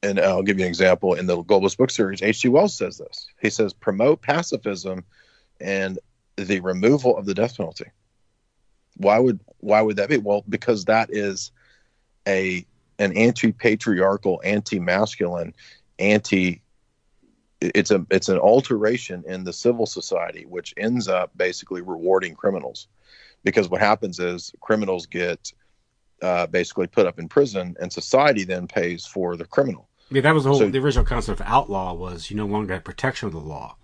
and I'll give you an example in the Globalist book series. H.G. Wells says this. He says promote pacifism and the removal of the death penalty. Why would why would that be? Well, because that is a an anti-patriarchal, anti-masculine, anti it's a it's an alteration in the civil society which ends up basically rewarding criminals because what happens is criminals get uh, basically put up in prison and society then pays for the criminal I mean, that was the whole so, the original concept of outlaw was you no longer had protection of the law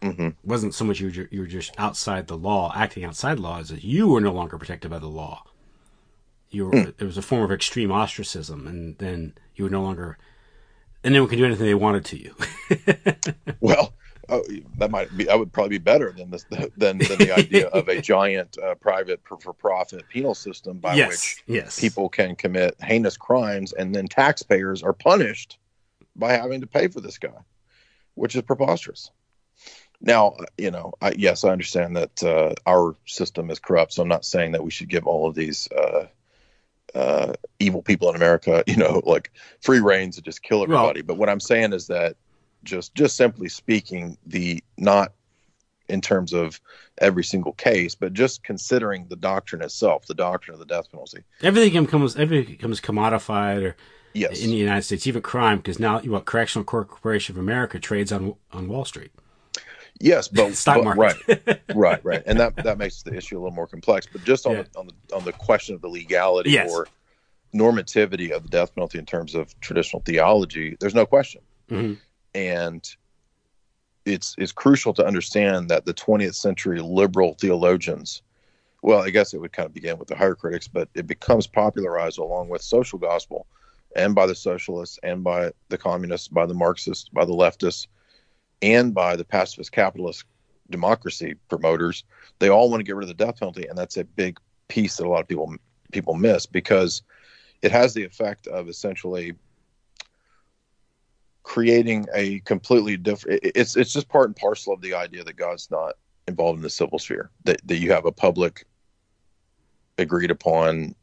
mm-hmm. it wasn't so much you were, you were just outside the law acting outside the law is that you were no longer protected by the law you were, mm. it was a form of extreme ostracism and then you were no longer and anyone can do anything they wanted to you. well, oh, that might be. That would probably be better than this than, than the idea of a giant uh, private for profit penal system by yes, which yes. people can commit heinous crimes and then taxpayers are punished by having to pay for this guy, which is preposterous. Now, you know, I, yes, I understand that uh, our system is corrupt, so I'm not saying that we should give all of these uh, uh, evil people in America, you know, like free reigns to just kill everybody. Well, but what I'm saying is that just just simply speaking, the not in terms of every single case, but just considering the doctrine itself, the doctrine of the death penalty. Everything becomes everything becomes commodified or yes. in the United States, even crime, because now what Correctional Corporation of America trades on on Wall Street. Yes, but, stock but, market. right, right, right, and that that makes the issue a little more complex. But just on yeah. the on the on the question of the legality yes. or normativity of the death penalty in terms of traditional theology, there's no question, mm-hmm. and it's it's crucial to understand that the 20th century liberal theologians. Well, I guess it would kind of begin with the higher critics, but it becomes popularized along with social gospel, and by the socialists, and by the communists, by the Marxists, by the leftists and by the pacifist capitalist democracy promoters, they all want to get rid of the death penalty, and that's a big piece that a lot of people people miss because it has the effect of essentially creating a completely different. It's it's just part and parcel of the idea that God's not involved in the civil sphere. That that you have a public, agreed upon,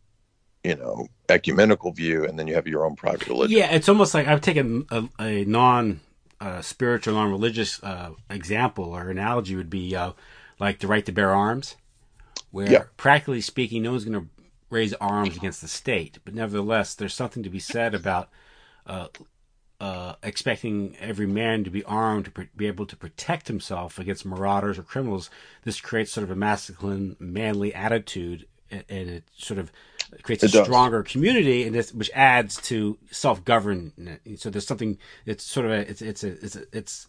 you know, ecumenical view, and then you have your own private religion. Yeah, it's almost like I've taken a, a non uh, spiritual non religious uh, example or analogy would be uh, like the right to bear arms, where yeah. practically speaking, no one's going to raise arms against the state, but nevertheless, there's something to be said about uh, uh, expecting every man to be armed to be able to protect himself against marauders or criminals. This creates sort of a masculine, manly attitude, and, and it sort of creates it a does. stronger community, and this which adds to self government. So there's something. It's sort of a. It's it's a, it's a, it's.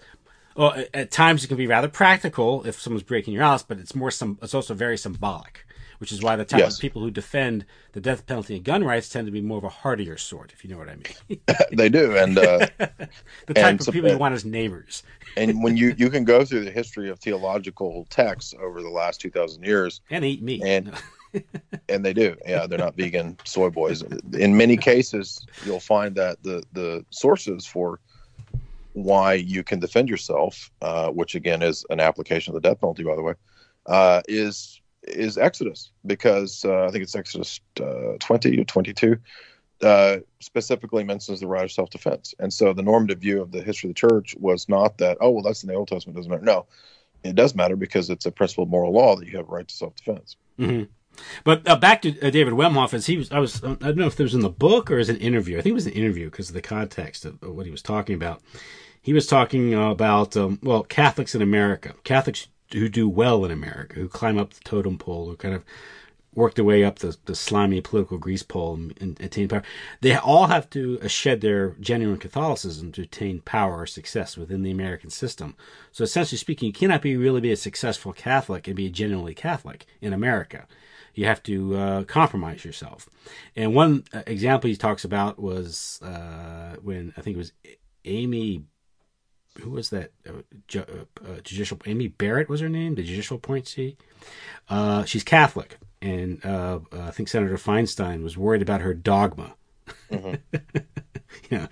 Well, at times it can be rather practical if someone's breaking your house, but it's more some. It's also very symbolic, which is why the type Yes. of people who defend the death penalty and gun rights tend to be more of a hardier sort, if you know what I mean. they do, and uh, the type and of people you want as neighbors. and when you you can go through the history of theological texts over the last two thousand years, and eat meat, and and they do, yeah, they're not vegan soy boys. In many cases, you'll find that the the sources for why you can defend yourself, uh, which again is an application of the death penalty, by the way, uh, is is Exodus because uh, I think it's Exodus uh, 20 or 22 uh, specifically mentions the right of self defense. And so the normative view of the history of the church was not that, oh, well, that's in the Old Testament, doesn't matter. No, it does matter because it's a principle of moral law that you have right to self defense. hmm But uh, back to uh, David Wemhoff, as he was, I was, I don't know if it was in the book or as an interview. I think it was an interview because of the context of, what he was talking about. He was talking about, um, well, Catholics in America, Catholics who do well in America, who climb up the totem pole, who kind of work their way up the, the slimy political grease pole and, and attain power. They all have to uh, shed their genuine Catholicism to attain power or success within the American system. So essentially speaking, you cannot be really be a successful Catholic and be genuinely Catholic in America. You have to uh, compromise yourself. And one uh, example he talks about was uh, when I think it was Amy who was that uh, ju- uh, uh, judicial Amy Barrett was her name the judicial appointee. Uh, she's Catholic and I think Senator Feinstein was worried about her dogma yeah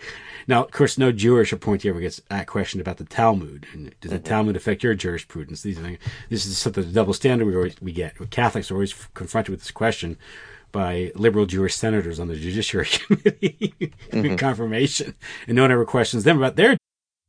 now of course no Jewish appointee ever gets that question about the Talmud and does the Talmud affect your jurisprudence these are things, this is something the double standard we always we get Catholics are always confronted with this question by liberal Jewish senators on the Judiciary Committee Mhm. confirmation, and no one ever questions them about their.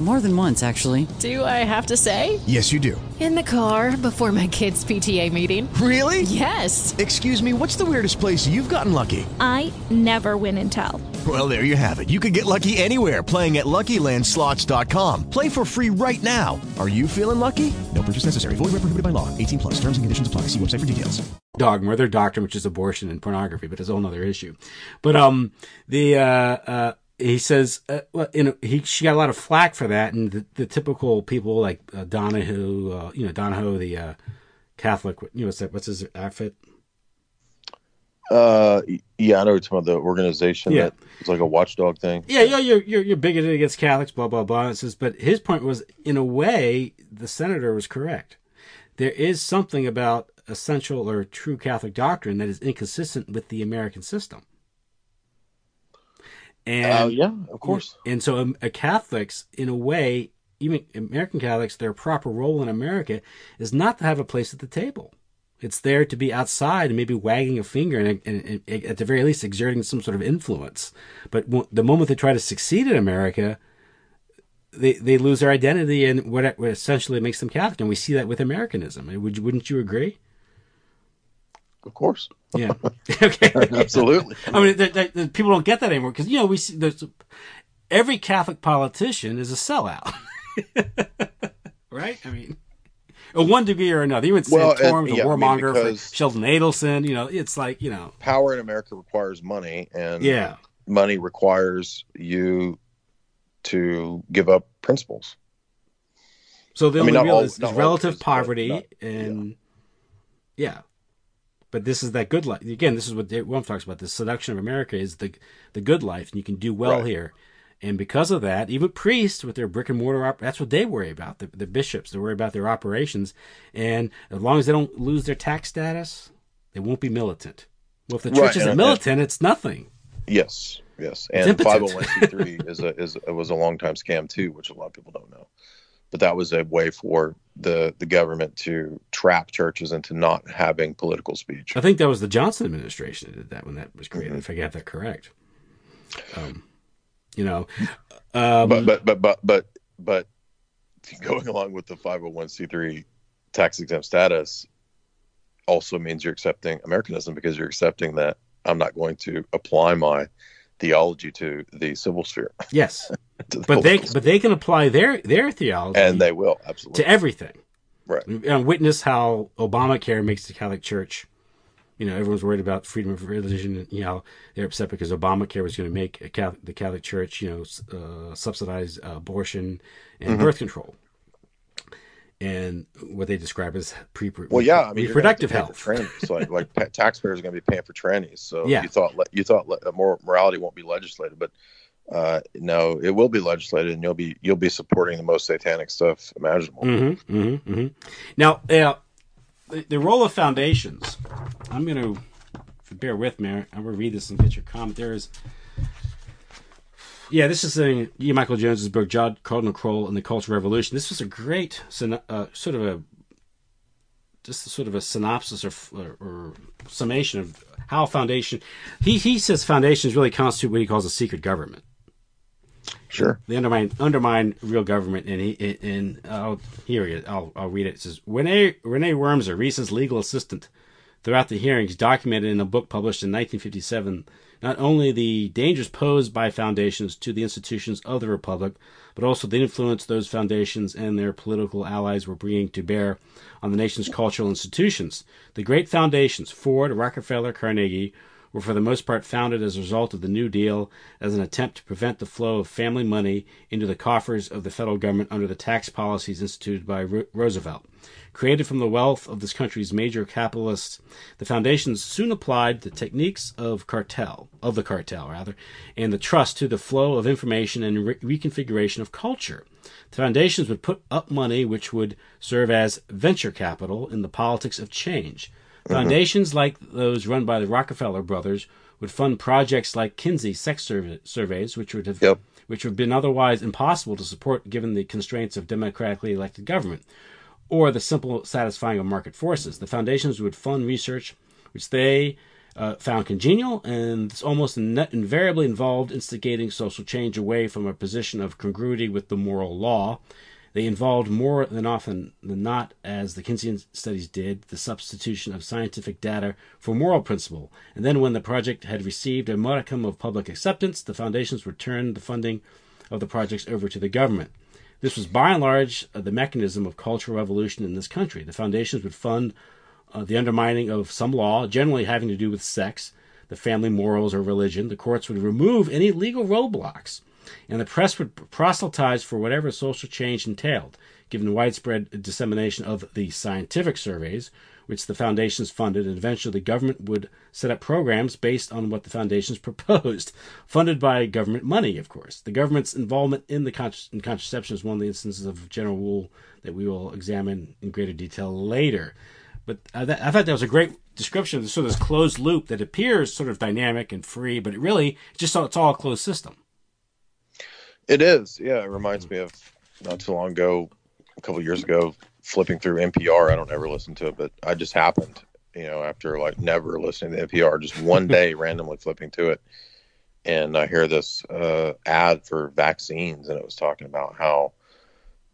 More than once, actually. Do I have to say? Yes, you do. In the car before my kids' PTA meeting. Really? Yes. Excuse me, what's the weirdest place you've gotten lucky? I never win and tell. Well, there you have it. You can get lucky anywhere playing at LuckyLandSlots.com. Play for free right now. Are you feeling lucky? No purchase necessary. Void where prohibited by law. 18 plus. Terms and conditions apply. See website for details. dogma or their doctrine, which is abortion and pornography, but it's a whole other issue. But um, the uh, uh, he says, uh, well, you know, he she got a lot of flack for that, and the, the typical people like uh, Donahue, uh, you know, Donahue, the uh, Catholic, you know, what's that? What's his outfit? Uh, yeah, I know it's about the organization Yeah. that it's like a watchdog thing. Yeah, yeah, you're you're, you're bigoted against Catholics, blah blah blah. It says, but his point was, in a way, the senator was correct. There is something about essential or true Catholic doctrine that is inconsistent with the American system. And Uh, yeah, of course. And so, um, Catholics, in a way, even American Catholics, their proper role in America is not to have a place at the table. It's there to be outside and maybe wagging a finger and, and, and at the very least exerting some sort of influence. But w- the moment they try to succeed in America, they they lose their identity and what, what essentially makes them Catholic. And we see that with Americanism. Would you, wouldn't you agree? Of course. Yeah. okay. Absolutely. I mean, the, the, the people don't get that anymore because you know we see there's every Catholic politician is a sellout, right? I mean, one degree or another. Even Well, Santorum, the yeah, I mean, for Sheldon Adelson. You know, it's like you know, Power in America requires money, and Yeah. money requires you to give up principles. so the I only real all- is, is relative poverty not- and yeah. But this is that good life. Again, this is what Dave Williams talks about. The seduction of America is the the good life, and you can do well Right. here. And because of that, even priests with their brick and mortar, op- that's what they worry about. The, the bishops, they worry about their operations. And as long as they don't lose their tax status, they won't be militant. Well, if the church Right, isn't and- militant, it's nothing. Yes, yes, and five impotent. hundred one c three is a is a, was a long time scam too, which a lot of people don't know. But that was a way for the the government to trap churches into not having political speech. I think that was the Johnson administration that did that when that was created, if I got that correct. Um, you know, um, but but but but but but going along with the 501c3 tax exempt status also means you're accepting Americanism because you're accepting that I'm not going to apply my theology to the civil sphere. Yes, the but they political but they can apply their their theology And they will, absolutely. to everything. Right. And witness how Obamacare makes the Catholic Church. You know, everyone's worried about freedom of religion. You know, they're upset because Obamacare was going to make a Catholic, the Catholic Church, you know, uh, subsidize abortion and Mhm. birth control, and what they describe as pre Well, yeah, I mean, you're gonna have to reproductive health. trannies. like like pa- taxpayers are going to be paying for trannies. So Yeah. you thought you thought more morality won't be legislated, but uh, no, it will be legislated, and you'll be you'll be supporting the most satanic stuff imaginable. Mm-hmm, mm-hmm, mm-hmm. Now, uh, the, the role of foundations. I'm going to, bear with me, I'm going to read this and get your comment. There is, yeah, this is in E. Michael Jones's book, John Cardinal Krol and the Cultural Revolution. This was a great, uh, sort of a, just sort of a synopsis or, or, or summation of how foundation. He he says foundations really constitute what he calls a secret government. Sure. They undermine undermine real government, and he and I'll here it. I'll I'll read it. It says Renee Renee Wormser, Reece's legal assistant, throughout the hearings, documented in a book published in 1957 not only the dangers posed by foundations to the institutions of the republic, but also the influence those foundations and their political allies were bringing to bear on the nation's cultural institutions. The great foundations, Ford, Rockefeller, Carnegie, were for the most part founded as a result of the New Deal as an attempt to prevent the flow of family money into the coffers of the federal government under the tax policies instituted by Roosevelt. Created from the wealth of this country's major capitalists, the foundations soon applied the techniques of cartel, of the cartel rather, and the trust to the flow of information and re- reconfiguration of culture. The foundations would put up money which would serve as venture capital in the politics of change. Mm-hmm. Foundations like those run by the Rockefeller brothers would fund projects like Kinsey sex surveys, which would have yep. which would have been otherwise impossible to support given the constraints of democratically elected government, or the simple satisfying of market forces. The foundations would fund research which they uh, found congenial and almost invariably involved instigating social change away from a position of congruity with the moral law they involved more than often than not, as the Keynesian studies did, the substitution of scientific data for moral principle. And then, when the project had received a modicum of public acceptance, the foundations returned the funding of the projects over to the government. This was by and large uh, the mechanism of cultural revolution in this country. The foundations would fund uh, the undermining of some law, generally having to do with sex, the family morals, or religion. The courts would remove any legal roadblocks and the press would proselytize for whatever social change entailed, given widespread dissemination of the scientific surveys, which the foundations funded, and eventually the government would set up programs based on what the foundations proposed, funded by government money, of course. The government's involvement in the con- in contraception is one of the instances of general rule that we will examine in greater detail later. But uh, I, th- I thought that was a great description of this sort of this closed loop that appears sort of dynamic and free, but it really just it's all a closed system. It is. Yeah, it reminds me of not too long ago, a couple years ago, flipping through NPR. I don't ever listen to it, but I just happened, you know, after like never listening to NPR, just one day randomly flipping to it, and I hear this uh, ad for vaccines, and it was talking about how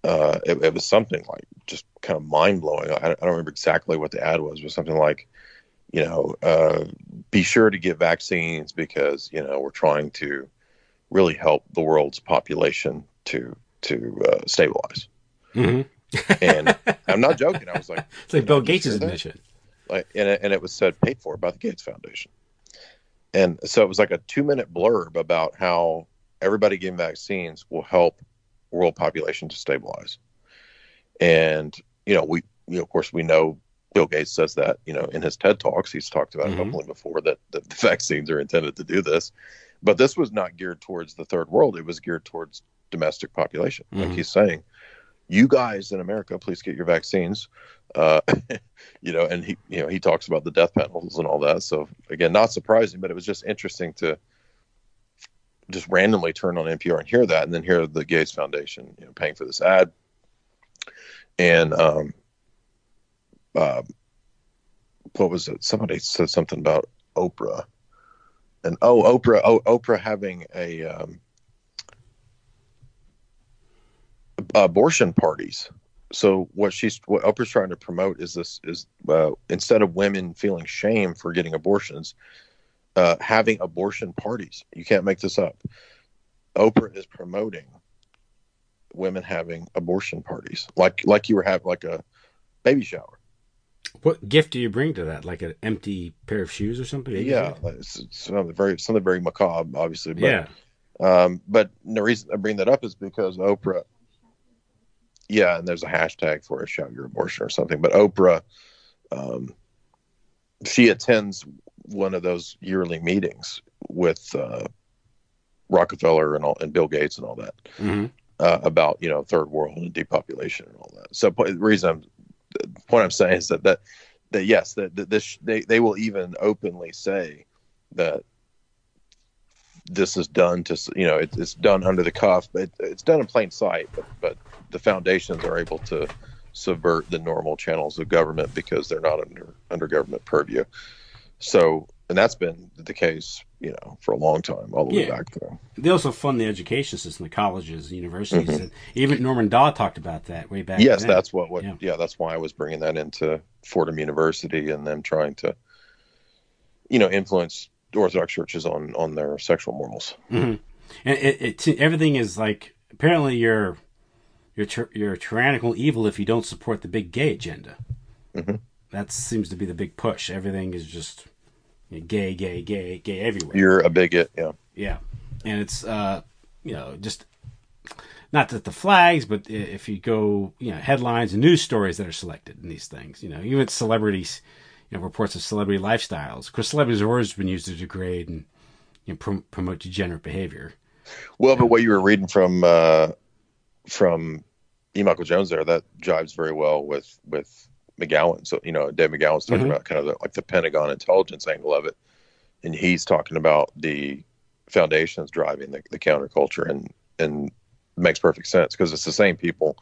uh, it, it, was something like just kind of mind blowing. I, I, don't remember exactly what the ad was, but something like, you know, uh, be sure to get vaccines because you know we're trying to really help the world's population to to uh, stabilize. Mm-hmm. and I'm not joking. I was like, it's like Bill Gates' mission. Like, and it, and it was said paid for by the Gates Foundation. And so it was like a two minute blurb about how everybody getting vaccines will help world population to stabilize. And you know, we you know, of course we know Bill Gates says that you know in his TED talks he's talked about mm-hmm. it openly before that, that the vaccines are intended to do this. But this was not geared towards the third world. It was geared towards domestic population. Mm-hmm. Like he's saying, you guys in America, please get your vaccines. Uh, you know, and he, you know, he talks about the death penalties and all that. So again, not surprising, but it was just interesting to just randomly turn on NPR and hear that, and then hear the Gates Foundation, you know, paying for this ad. And um, uh, what was it? Somebody said something about Oprah and oh, Oprah, oh, Oprah having a um, abortion parties. So what she's what Oprah's trying to promote is this is uh, instead of women feeling shame for getting abortions, uh, having abortion parties. You can't make this up. Oprah is promoting women having abortion parties, like like you were having like a baby shower. What gift do you bring to that? Like an empty pair of shoes or something? Yeah, it's, something very something very macabre, obviously. But, yeah. Um, but the reason I bring that up is because Oprah. Yeah, and there's a hashtag for a shout your abortion or something. But Oprah, um, she attends one of those yearly meetings with uh, Rockefeller and all, and Bill Gates and all that mm-hmm. uh, about you know third world and depopulation and all that. So the reason I'm the point I'm saying is that that that yes, that, that this they they will even openly say that this is done to you know it, it's done under the cuff, but it, it's done in plain sight. But but the foundations are able to subvert the normal channels of government because they're not under under government purview. So and that's been the case, you know, for a long time, all the way back there. They also fund the education system, the colleges, the universities, Mhm. and even Norman Dodd talked about that way back. yes, that's what, what Yeah. yeah. that's why I was bringing that into Fordham University and them trying to, you know, influence Orthodox churches on on their sexual morals. hmm And it, it, everything is like apparently you're you're you're tyrannical evil if you don't support the big gay agenda. Mhm. That seems to be the big push. Everything is just gay, gay, gay, gay everywhere. You're a bigot, yeah. Yeah, and it's uh, you know just not that the flags, but if you go, you know, headlines and news stories that are selected in these things, you know, even celebrities, you know, reports of celebrity lifestyles. Of course, celebrities have always been used to degrade and you know, prom- promote degenerate behavior. Well, but what you were reading from uh, from E. Michael Jones there, that jives very well with with McGowan. So you know, Dave McGowan's talking Mhm. about kind of the, like the Pentagon intelligence angle of it, and he's talking about the foundations driving the, the counterculture, and and makes perfect sense because it's the same people,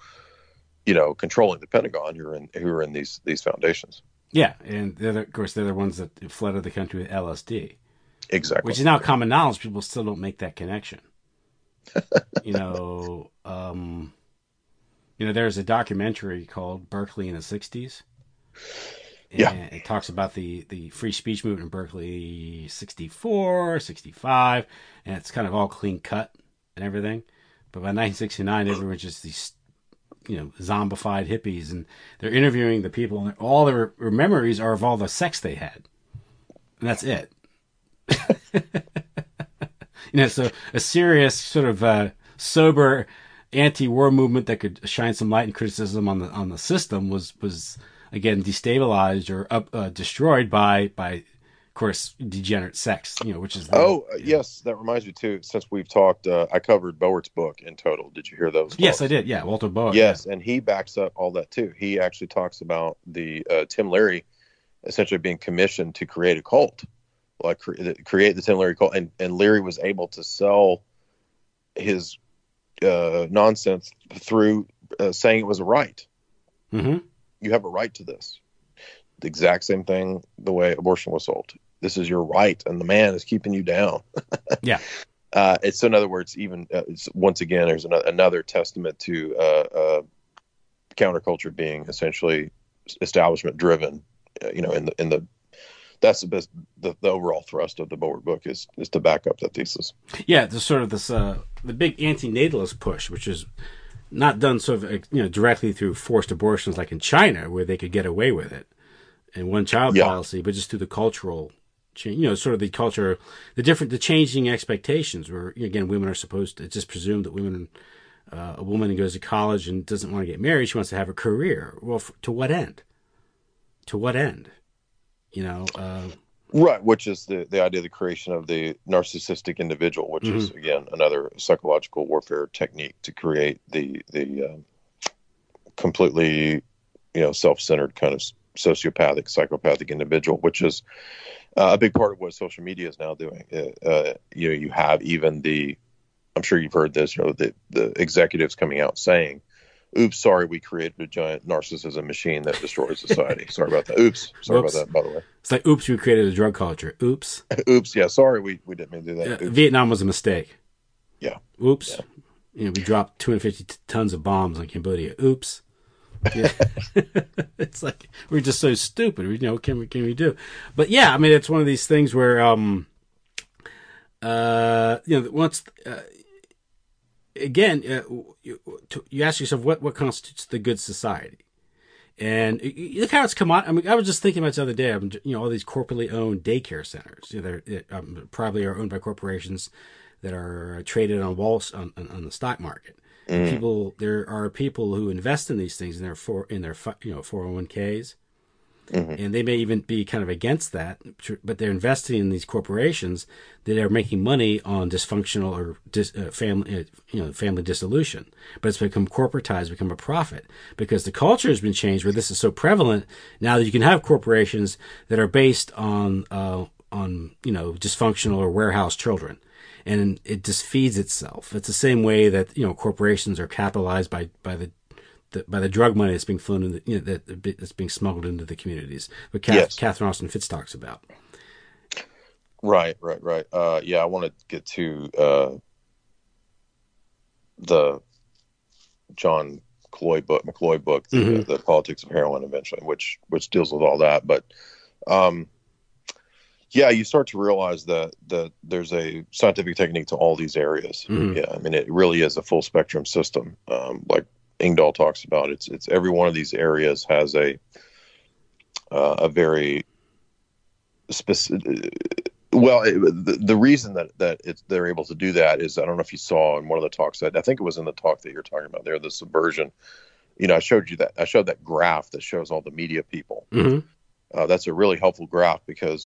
you know, controlling the Pentagon who are in who are in these these foundations. Yeah, and they're the, of course they're the ones that flooded the country with LSD, Exactly. which is now common knowledge. People still don't make that connection. you know, um, you know, there's a documentary called Berkeley in the '60s. And Yeah. it talks about the the free speech movement in Berkeley 64, 65, and it's kind of all clean cut and everything. But by 1969, everyone's just these you know, zombified hippies, and they're interviewing the people, and all their memories are of all the sex they had, and that's it. you know, so a serious sort of uh, sober anti-war movement that could shine some light and criticism on the on the system was was again destabilized or up, uh, destroyed by by of course degenerate sex you know which is the, Oh uh, yes, that reminds me too. Since we've talked, uh, I covered Bowart's book in total. Did you hear those? yes talks? I did yeah Walter Boa Yes, and he backs up all that too. He actually talks about the uh, Tim Leary essentially being commissioned to create a cult, like cre- create the Tim Leary cult, and and Leary was able to sell his uh, nonsense through uh, saying it was a right. hmm You have a right to this. The exact same thing the way abortion was sold. This is your right, and the man is keeping you down. yeah Uh, it's in other words, even uh, it's, once again, there's another, another testament to uh, uh, counterculture being essentially establishment driven. Uh, you know, in the in the that's the best the, the overall thrust of the Bowart book is is to back up that thesis. yeah the sort of this uh the big anti-natalist push which is not done sort of uh, you know directly through forced abortions like in China where they could get away with it and one child Yeah. policy but just through the cultural change you know sort of the culture the different the changing expectations where again women are supposed to it's just presumed that women uh, a woman who goes to college and doesn't want to get married she wants to have a career well f- to what end to what end you know uh, Right, which is the the idea of the creation of the narcissistic individual, which is again another psychological warfare technique to create the the um, completely you know self centered kind of sociopathic psychopathic individual, which is uh, a big part of what social media is now doing. Uh, uh, you know, you have even the I'm sure you've heard this, you know, the the executives coming out saying. Oops, sorry, we created a giant narcissism machine that destroys society. sorry about that. Oops, sorry Whoops. about that, by the way. it's like oops we created a drug culture oops Oops, yeah, sorry, we, we didn't mean to do that. Uh, Vietnam was a mistake Yeah. Oops. You know, we dropped 250 t- tons of bombs on Cambodia. Oops. Yeah. it's like we're just so stupid. We you know what can we can we do? But yeah, I mean it's one of these things where um uh you know once uh, again uh, you, to, you ask yourself what what constitutes the good society. And look how it's come on. I mean, I was just thinking about this the other day. I'm, you know, all these corporately owned daycare centers. You know, they're um, probably are owned by corporations that are traded on walls on, on, the stock market. Mm. People, there are people who invest in these things in their for in their you know four hundred one ks, Mhm. and they may even be kind of against that, but they're investing in these corporations that are making money on dysfunctional or dis, uh, family, uh, you know, family dissolution. But it's become corporatized, become a profit because the culture has been changed where this is so prevalent now that you can have corporations that are based on uh, on you know dysfunctional or warehouse children. And it just feeds itself. It's the same way that you know corporations are capitalized by by the the, by the drug money that's being flown in the, you know, that that's being smuggled into the communities. What Kath, Yes. Catherine Austin Fitts talks about. Right, right, right. Uh, yeah, I want to get to uh, the John McCloy book, McCloy book, the, Mhm. the Politics of Heroin, eventually, which which deals with all that. But um, yeah, you start to realize that that there's a scientific technique to all these areas. Mhm. Yeah, I mean, it really is a full spectrum system. Um, like Engdahl talks about, it's it's every one of these areas has a uh, a very specific. Well, it, the, the reason that that it's, they're able to do that is I don't know if you saw in one of the talks that I think it was in the talk that you're talking about there, the subversion. You know, I showed you that I showed that graph that shows all the media people. Mhm. Uh, that's a really helpful graph because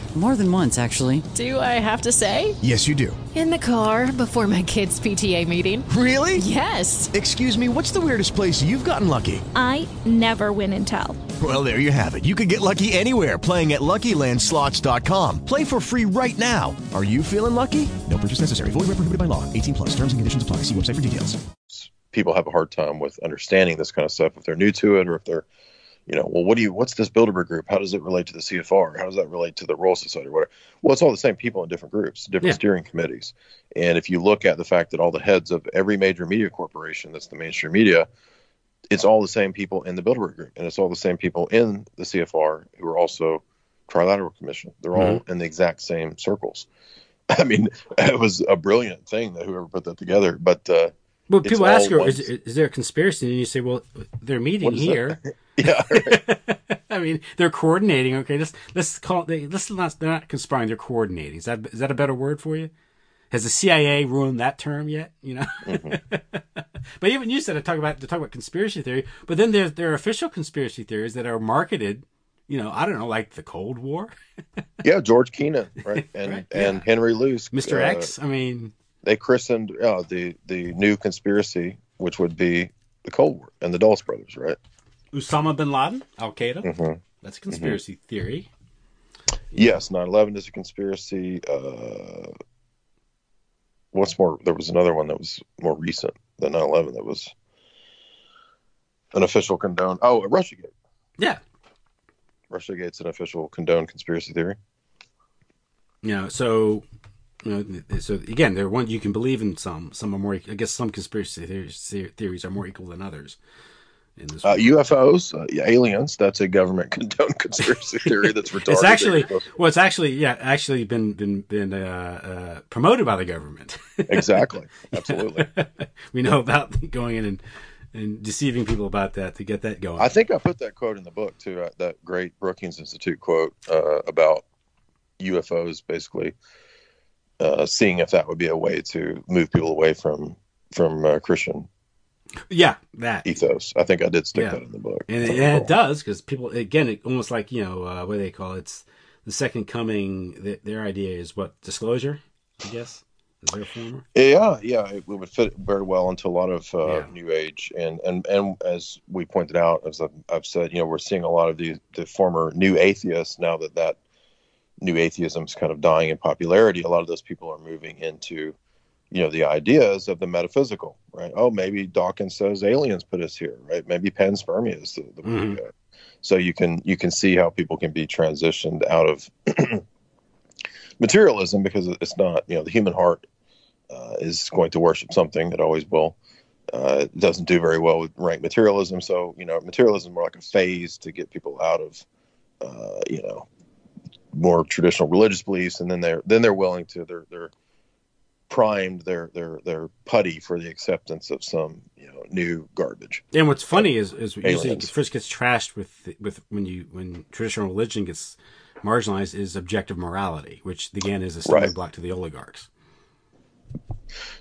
More than once, actually. Do I have to say? Yes, you do. In the car before my kids' PTA meeting. Really? Yes. Excuse me, what's the weirdest place you've gotten lucky? I never win and tell. Well, there you have it. You can get lucky anywhere playing at LuckyLandSlots.com. Play for free right now. Are you feeling lucky? No purchase necessary. Void where prohibited by law. 18 plus. Terms and conditions apply. See website for details. people have a hard time with understanding this kind of stuff if they're new to it or if they're you know well what do you what's this bilderberg group how does it relate to the cfr how does that relate to the royal society or whatever well it's all the same people in different groups different Yeah. steering committees and if you look at the fact that all the heads of every major media corporation that's the mainstream media it's all the same people in the bilderberg group and it's all the same people in the cfr who are also trilateral commission they're all in the exact same circles i mean it was a brilliant thing that whoever put that together but uh Well, people ask her, is, is there a conspiracy? And you say, well, they're meeting here. that? yeah I mean, they're coordinating. Okay, let's let's call they let's not they're not conspiring. They're coordinating. Is that is that a better word for you? Has the CIA ruined that term yet? You know. but even you said to talk about to talk about conspiracy theory. But then there's there are official conspiracy theories that are marketed. You know, I don't know, like the Cold War, Yeah, George Kennan, right, and Right, and yeah. Henry Luce, Mr. uh, X. I mean, They christened uh, the the new conspiracy, which would be the Cold War and the Dulles brothers, right? Osama bin Laden, Al Qaeda. Mhm. That's a conspiracy theory. Yes, 9/11 is a conspiracy. Uh, what's more? There was another one that was more recent than 9/11. That was an official condone. Oh, RussiaGate. Yeah. RussiaGate's an official condoned conspiracy theory. You know, so you know, so again, there one you can believe in. Some, some are more. I guess some conspiracy theories, theories are more equal than others. In this, Uh, UFOs, uh, aliens. That's a government condoned conspiracy theory that's retarded. it's actually well, it's actually yeah, actually been been been uh, uh, promoted by the government. exactly, absolutely. we know about going in and and deceiving people about that to get that going. I think I put that quote in the book too. uh, That great Brookings Institute quote uh, about UFOs, basically uh, seeing if that would be a way to move people away from from uh, Christian yeah, that ethos. I think I did stick Yeah. that in the book. and, it- and it does because people again, it almost like you know uh, what do they call it? it's the second coming. Th- their idea is what disclosure, I guess. Is there a former? Yeah, yeah, it would fit very well into a lot of uh, Yeah. New Age, and and and as we pointed out, as I've, I've said, you know, we're seeing a lot of the the former New Atheists now that that New Atheism is kind of dying in popularity. A lot of those people are moving into, you know, the ideas of the metaphysical, right? Oh, maybe Dawkins says aliens put us here, right? Maybe panspermia is the, the way to go. So you can you can see how people can be transitioned out of materialism because it's not, you know, the human heart uh, is going to worship something. It always will. Uh, it doesn't do very well with rank materialism. So, you know, materialism is more like a phase to get people out of, uh, you know, more traditional religious beliefs, and then they're then they're willing to they're they're primed, they're they're they're putty for the acceptance of some you know new garbage. And what's funny is, is usually first gets trashed with with when you when traditional religion gets marginalized is objective morality, which again is a stumbling Right. block to the oligarchs.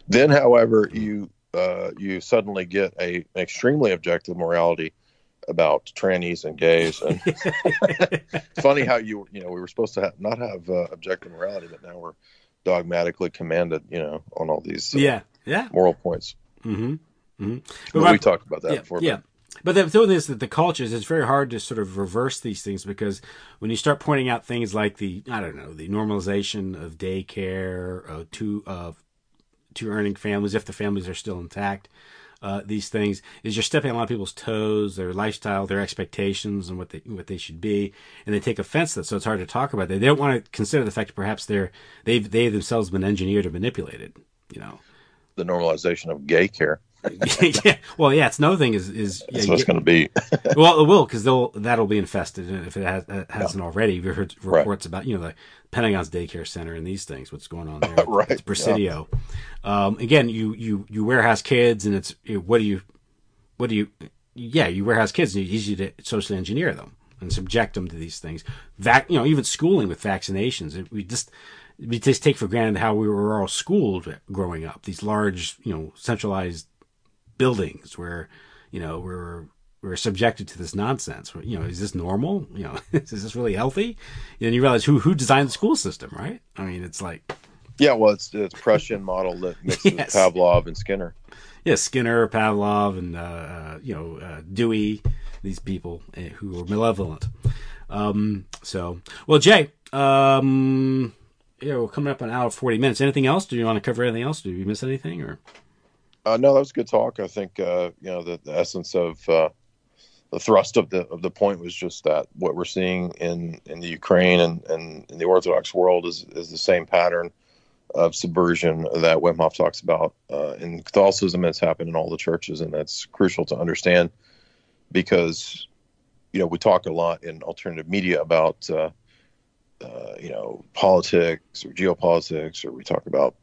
Then, however, you uh, you suddenly get a an extremely objective morality about trannies and gays, and funny how you you know we were supposed to have, not have uh, objective morality, but now we're dogmatically commanded, you know, on all these uh, Yeah, yeah. moral points. Mm-hmm. mm-hmm. But we talked about that yeah, before. Yeah. But the thing is that the cultures, it's very hard to sort of reverse these things because when you start pointing out things like the, I don't know, the normalization of daycare, uh, to, of two earning families, if the families are still intact, uh, these things is you're stepping on a lot of people's toes, their lifestyle, their expectations, and what they what they should be, and they take offense to that. So it's hard to talk about. That. They don't want to consider the fact that perhaps they're they've they themselves been engineered or manipulated. You know, the normalization of gay care. yeah. Well, yeah. It's another thing is is That's yeah, what it's going to be. well, it will because they'll that'll be infested if it has, hasn't already. You've heard reports about you know the Pentagon's daycare center and these things. What's going on there? Right, It's Presidio. Um, again, you you you warehouse kids, and it's what do you what do you yeah you warehouse kids, and it's easy to socially engineer them and subject them to these things. Vac, you know, even schooling with vaccinations. It- We just we just take for granted how we were all schooled growing up. These large, you know, centralized buildings where you know we're we're subjected to this nonsense. You know, is this normal? You know, is this really healthy? And you realize who who designed the school system, right? I mean, it's like Yeah, well, it's it's Prussian model that mixes Yes. Pavlov and Skinner. yeah, Skinner, Pavlov, and uh, uh, you know uh, Dewey, these people uh, who were malevolent. Um, so, well, Jay, um, yeah, we're coming up on an hour forty minutes. Anything else? Do you want to cover anything else? Do you miss anything? Or Uh, no, that was a good talk. I think uh, you know the, the essence of uh, the thrust of the of the point was just that what we're seeing in, in the Ukraine and, and in the Orthodox world is is the same pattern of subversion that Wemhoff talks about uh, in Catholicism. It's happened in all the churches, and that's crucial to understand because you know we talk a lot in alternative media about uh, uh, you know politics or geopolitics, or we talk about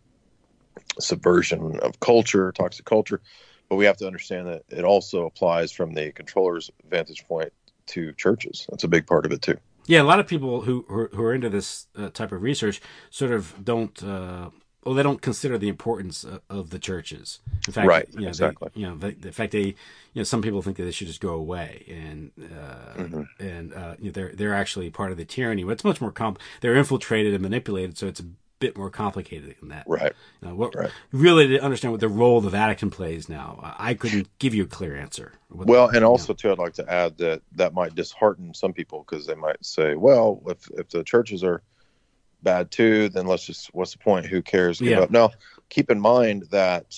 subversion of culture, toxic culture. But we have to understand that it also applies from the controller's vantage point to churches. That's a big part of it too. Yeah, a lot of people who who are, into this uh, type of research sort of don't. Uh, well, they don't consider the importance of, of the churches. In fact, Right, you know, exactly. They, you know, the, the fact they, you know, some people think that they should just go away, and uh, Mhm. and uh, you know, they're they're actually part of the tyranny. But it's much more comp. They're infiltrated and manipulated, so it's a bit more complicated than that. Right. Know, what, Right. Really, to understand what the role the Vatican plays now, I I couldn't give you a clear answer. Well, and also too, I'd like to add that that might dishearten some people because they might say, "Well, if if the churches are bad too, then let's just what's the point? Who cares?" Yeah. up. Now, keep in mind that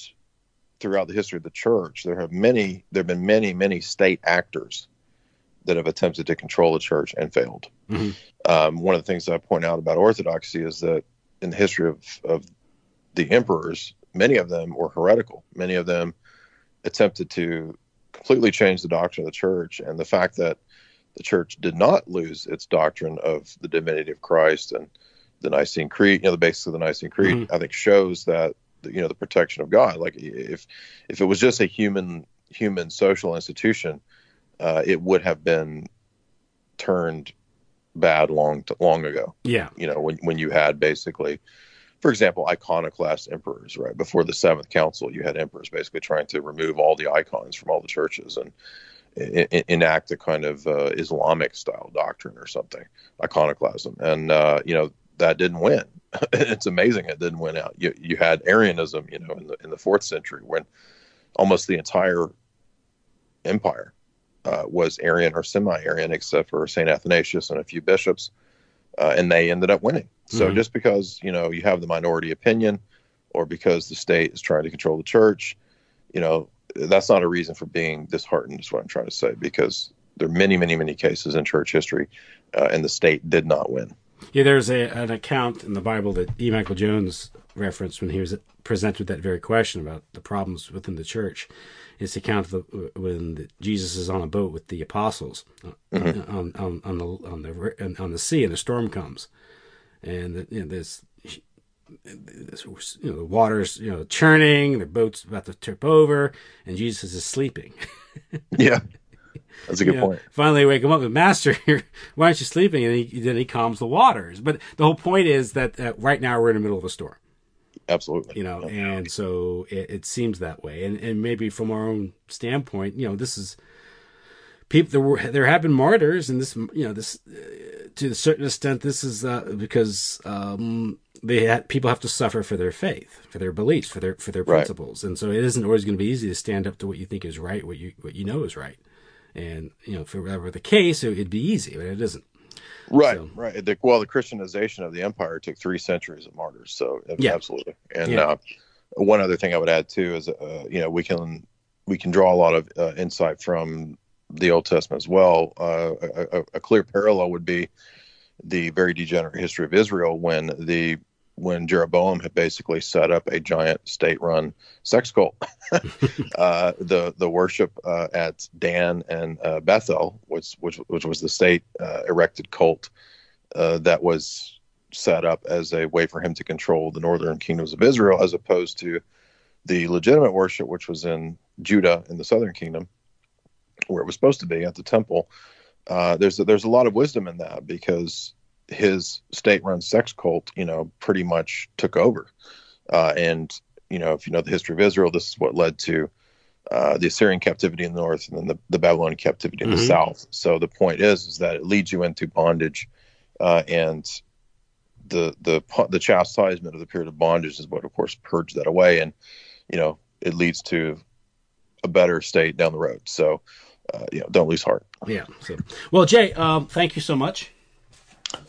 throughout the history of the church, there have many there have been many many state actors that have attempted to control the church and failed. Mhm. Um, one of the things I point out about Orthodoxy is that in the history of, of the emperors, many of them were heretical. Many of them attempted to completely change the doctrine of the church. And the fact that the church did not lose its doctrine of the divinity of Christ and the Nicene Creed, you know, the basis of the Nicene Creed, Mhm. I think shows that you know the protection of God. Like if if it was just a human human social institution, uh, it would have been turned bad long long ago. Yeah. You know, when when you had basically, for example, iconoclast emperors, right? Before the seventh council, you had emperors basically trying to remove all the icons from all the churches and enact a kind of uh, Islamic style doctrine or something, iconoclasm, and uh, you know that didn't win. it's amazing it didn't win out. You you had Arianism, you know, in the in the fourth century when almost the entire empire uh, was Arian or semi-Arian, except for Saint Athanasius and a few bishops, uh, and they ended up winning. So Mhm. just because you know you have the minority opinion, or because the state is trying to control the church, you know that's not a reason for being disheartened. Is what I'm trying to say because there are many, many, many cases in church history, uh, and the state did not win. Yeah, there's a, an account in the Bible that E. Michael Jones referenced when he was presented with that very question about the problems within the church. It's the account of the, when the, Jesus is on a boat with the apostles uh, Mhm. on, on on the on the on the sea, and a storm comes, and the, you know, there's you know the water's you know churning, the boat's about to tip over, and Jesus is sleeping. Yeah, that's a good You know, point. Finally, wake him up, and Master, why aren't you sleeping? And he, then he calms the waters. But the whole point is that uh, right now we're in the middle of a storm. Absolutely. You know, and so it, it seems that way. And and maybe from our own standpoint, you know, this is people. There were there have been martyrs, and this you know this uh, to a certain extent, this is uh, because um, they had, people have to suffer for their faith, for their beliefs, for their for their Right. principles, and so it isn't always going to be easy to stand up to what you think is right, what you what you know is right. And you know, if it were the case, it, it'd be easy, but it isn't. Right, right. The, well, the Christianization of the empire took three centuries of martyrs. So Yeah. absolutely. And Yeah. uh, one other thing I would add too is, uh, you know, we can we can draw a lot of uh, insight from the Old Testament as well. Uh, a, a, clear parallel would be the very degenerate history of Israel when the when Jeroboam had basically set up a giant state-run sex cult. uh, the the worship uh, at Dan and uh, Bethel, which, which which was the state uh, erected cult uh, that was set up as a way for him to control the northern kingdoms of Israel, as opposed to the legitimate worship, which was in Judah in the southern kingdom, where it was supposed to be at the temple. Uh, there's a, there's a lot of wisdom in that because his state-run sex cult, you know, pretty much took over. Uh, and you know, if you know the history of Israel, this is what led to uh, the Assyrian captivity in the north and then the, the Babylonian captivity in mm-hmm. the south. So the point is, is that it leads you into bondage, uh, and the the the chastisement of the period of bondage is what, of course, purged that away, and you know, it leads to a better state down the road. So, uh, you know, don't lose heart. Yeah. So, well, Jay, um, thank you so much.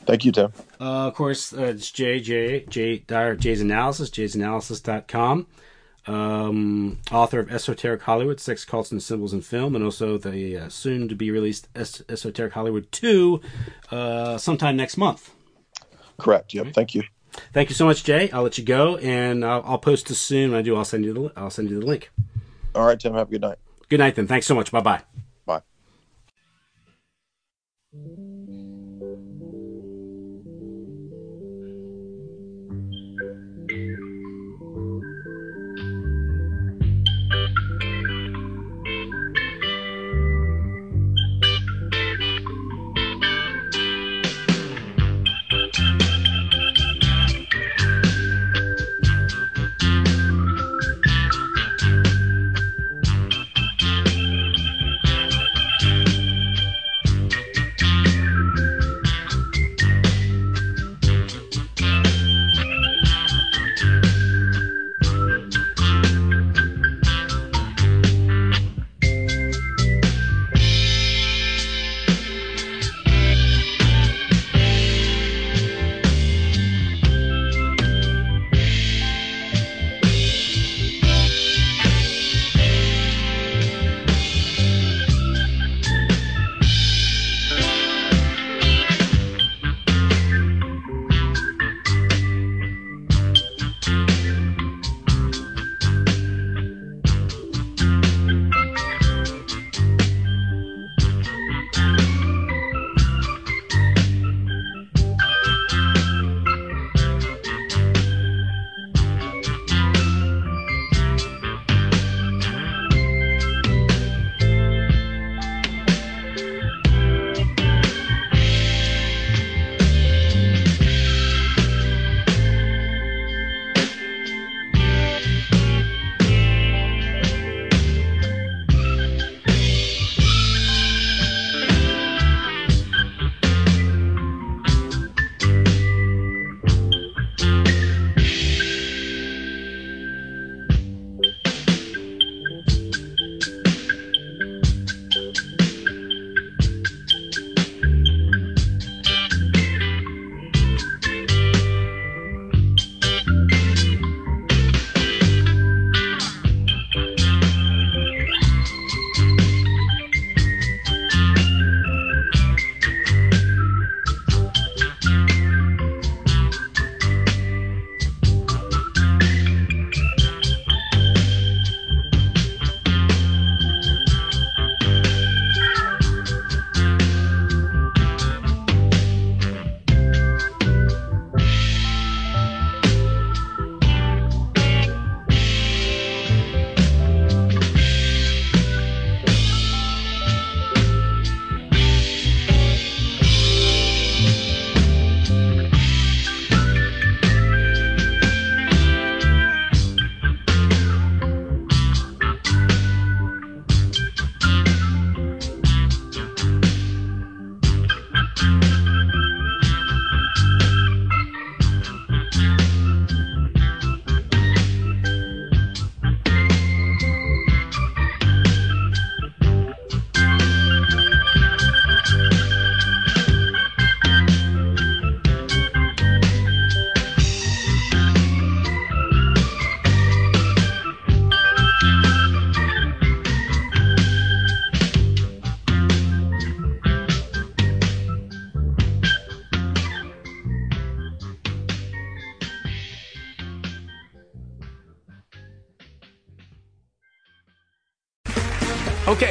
Thank you, Tim. Uh, of course, uh, it's JJ, Jay Dyer, Jay's Analysis, jaysanalysis.com. Um, author of Esoteric Hollywood, Sex, Cults, and Symbols in Film, and also the uh, soon to be released es- Esoteric Hollywood 2 uh, sometime next month. Correct. Yep. Thank you. Thank you so much, Jay. I'll let you go, and I'll, I'll post this soon. When I do, I'll send you the I'll send you the link. All right, Tim. Have a good night. Good night, then. Thanks so much. Bye bye bye.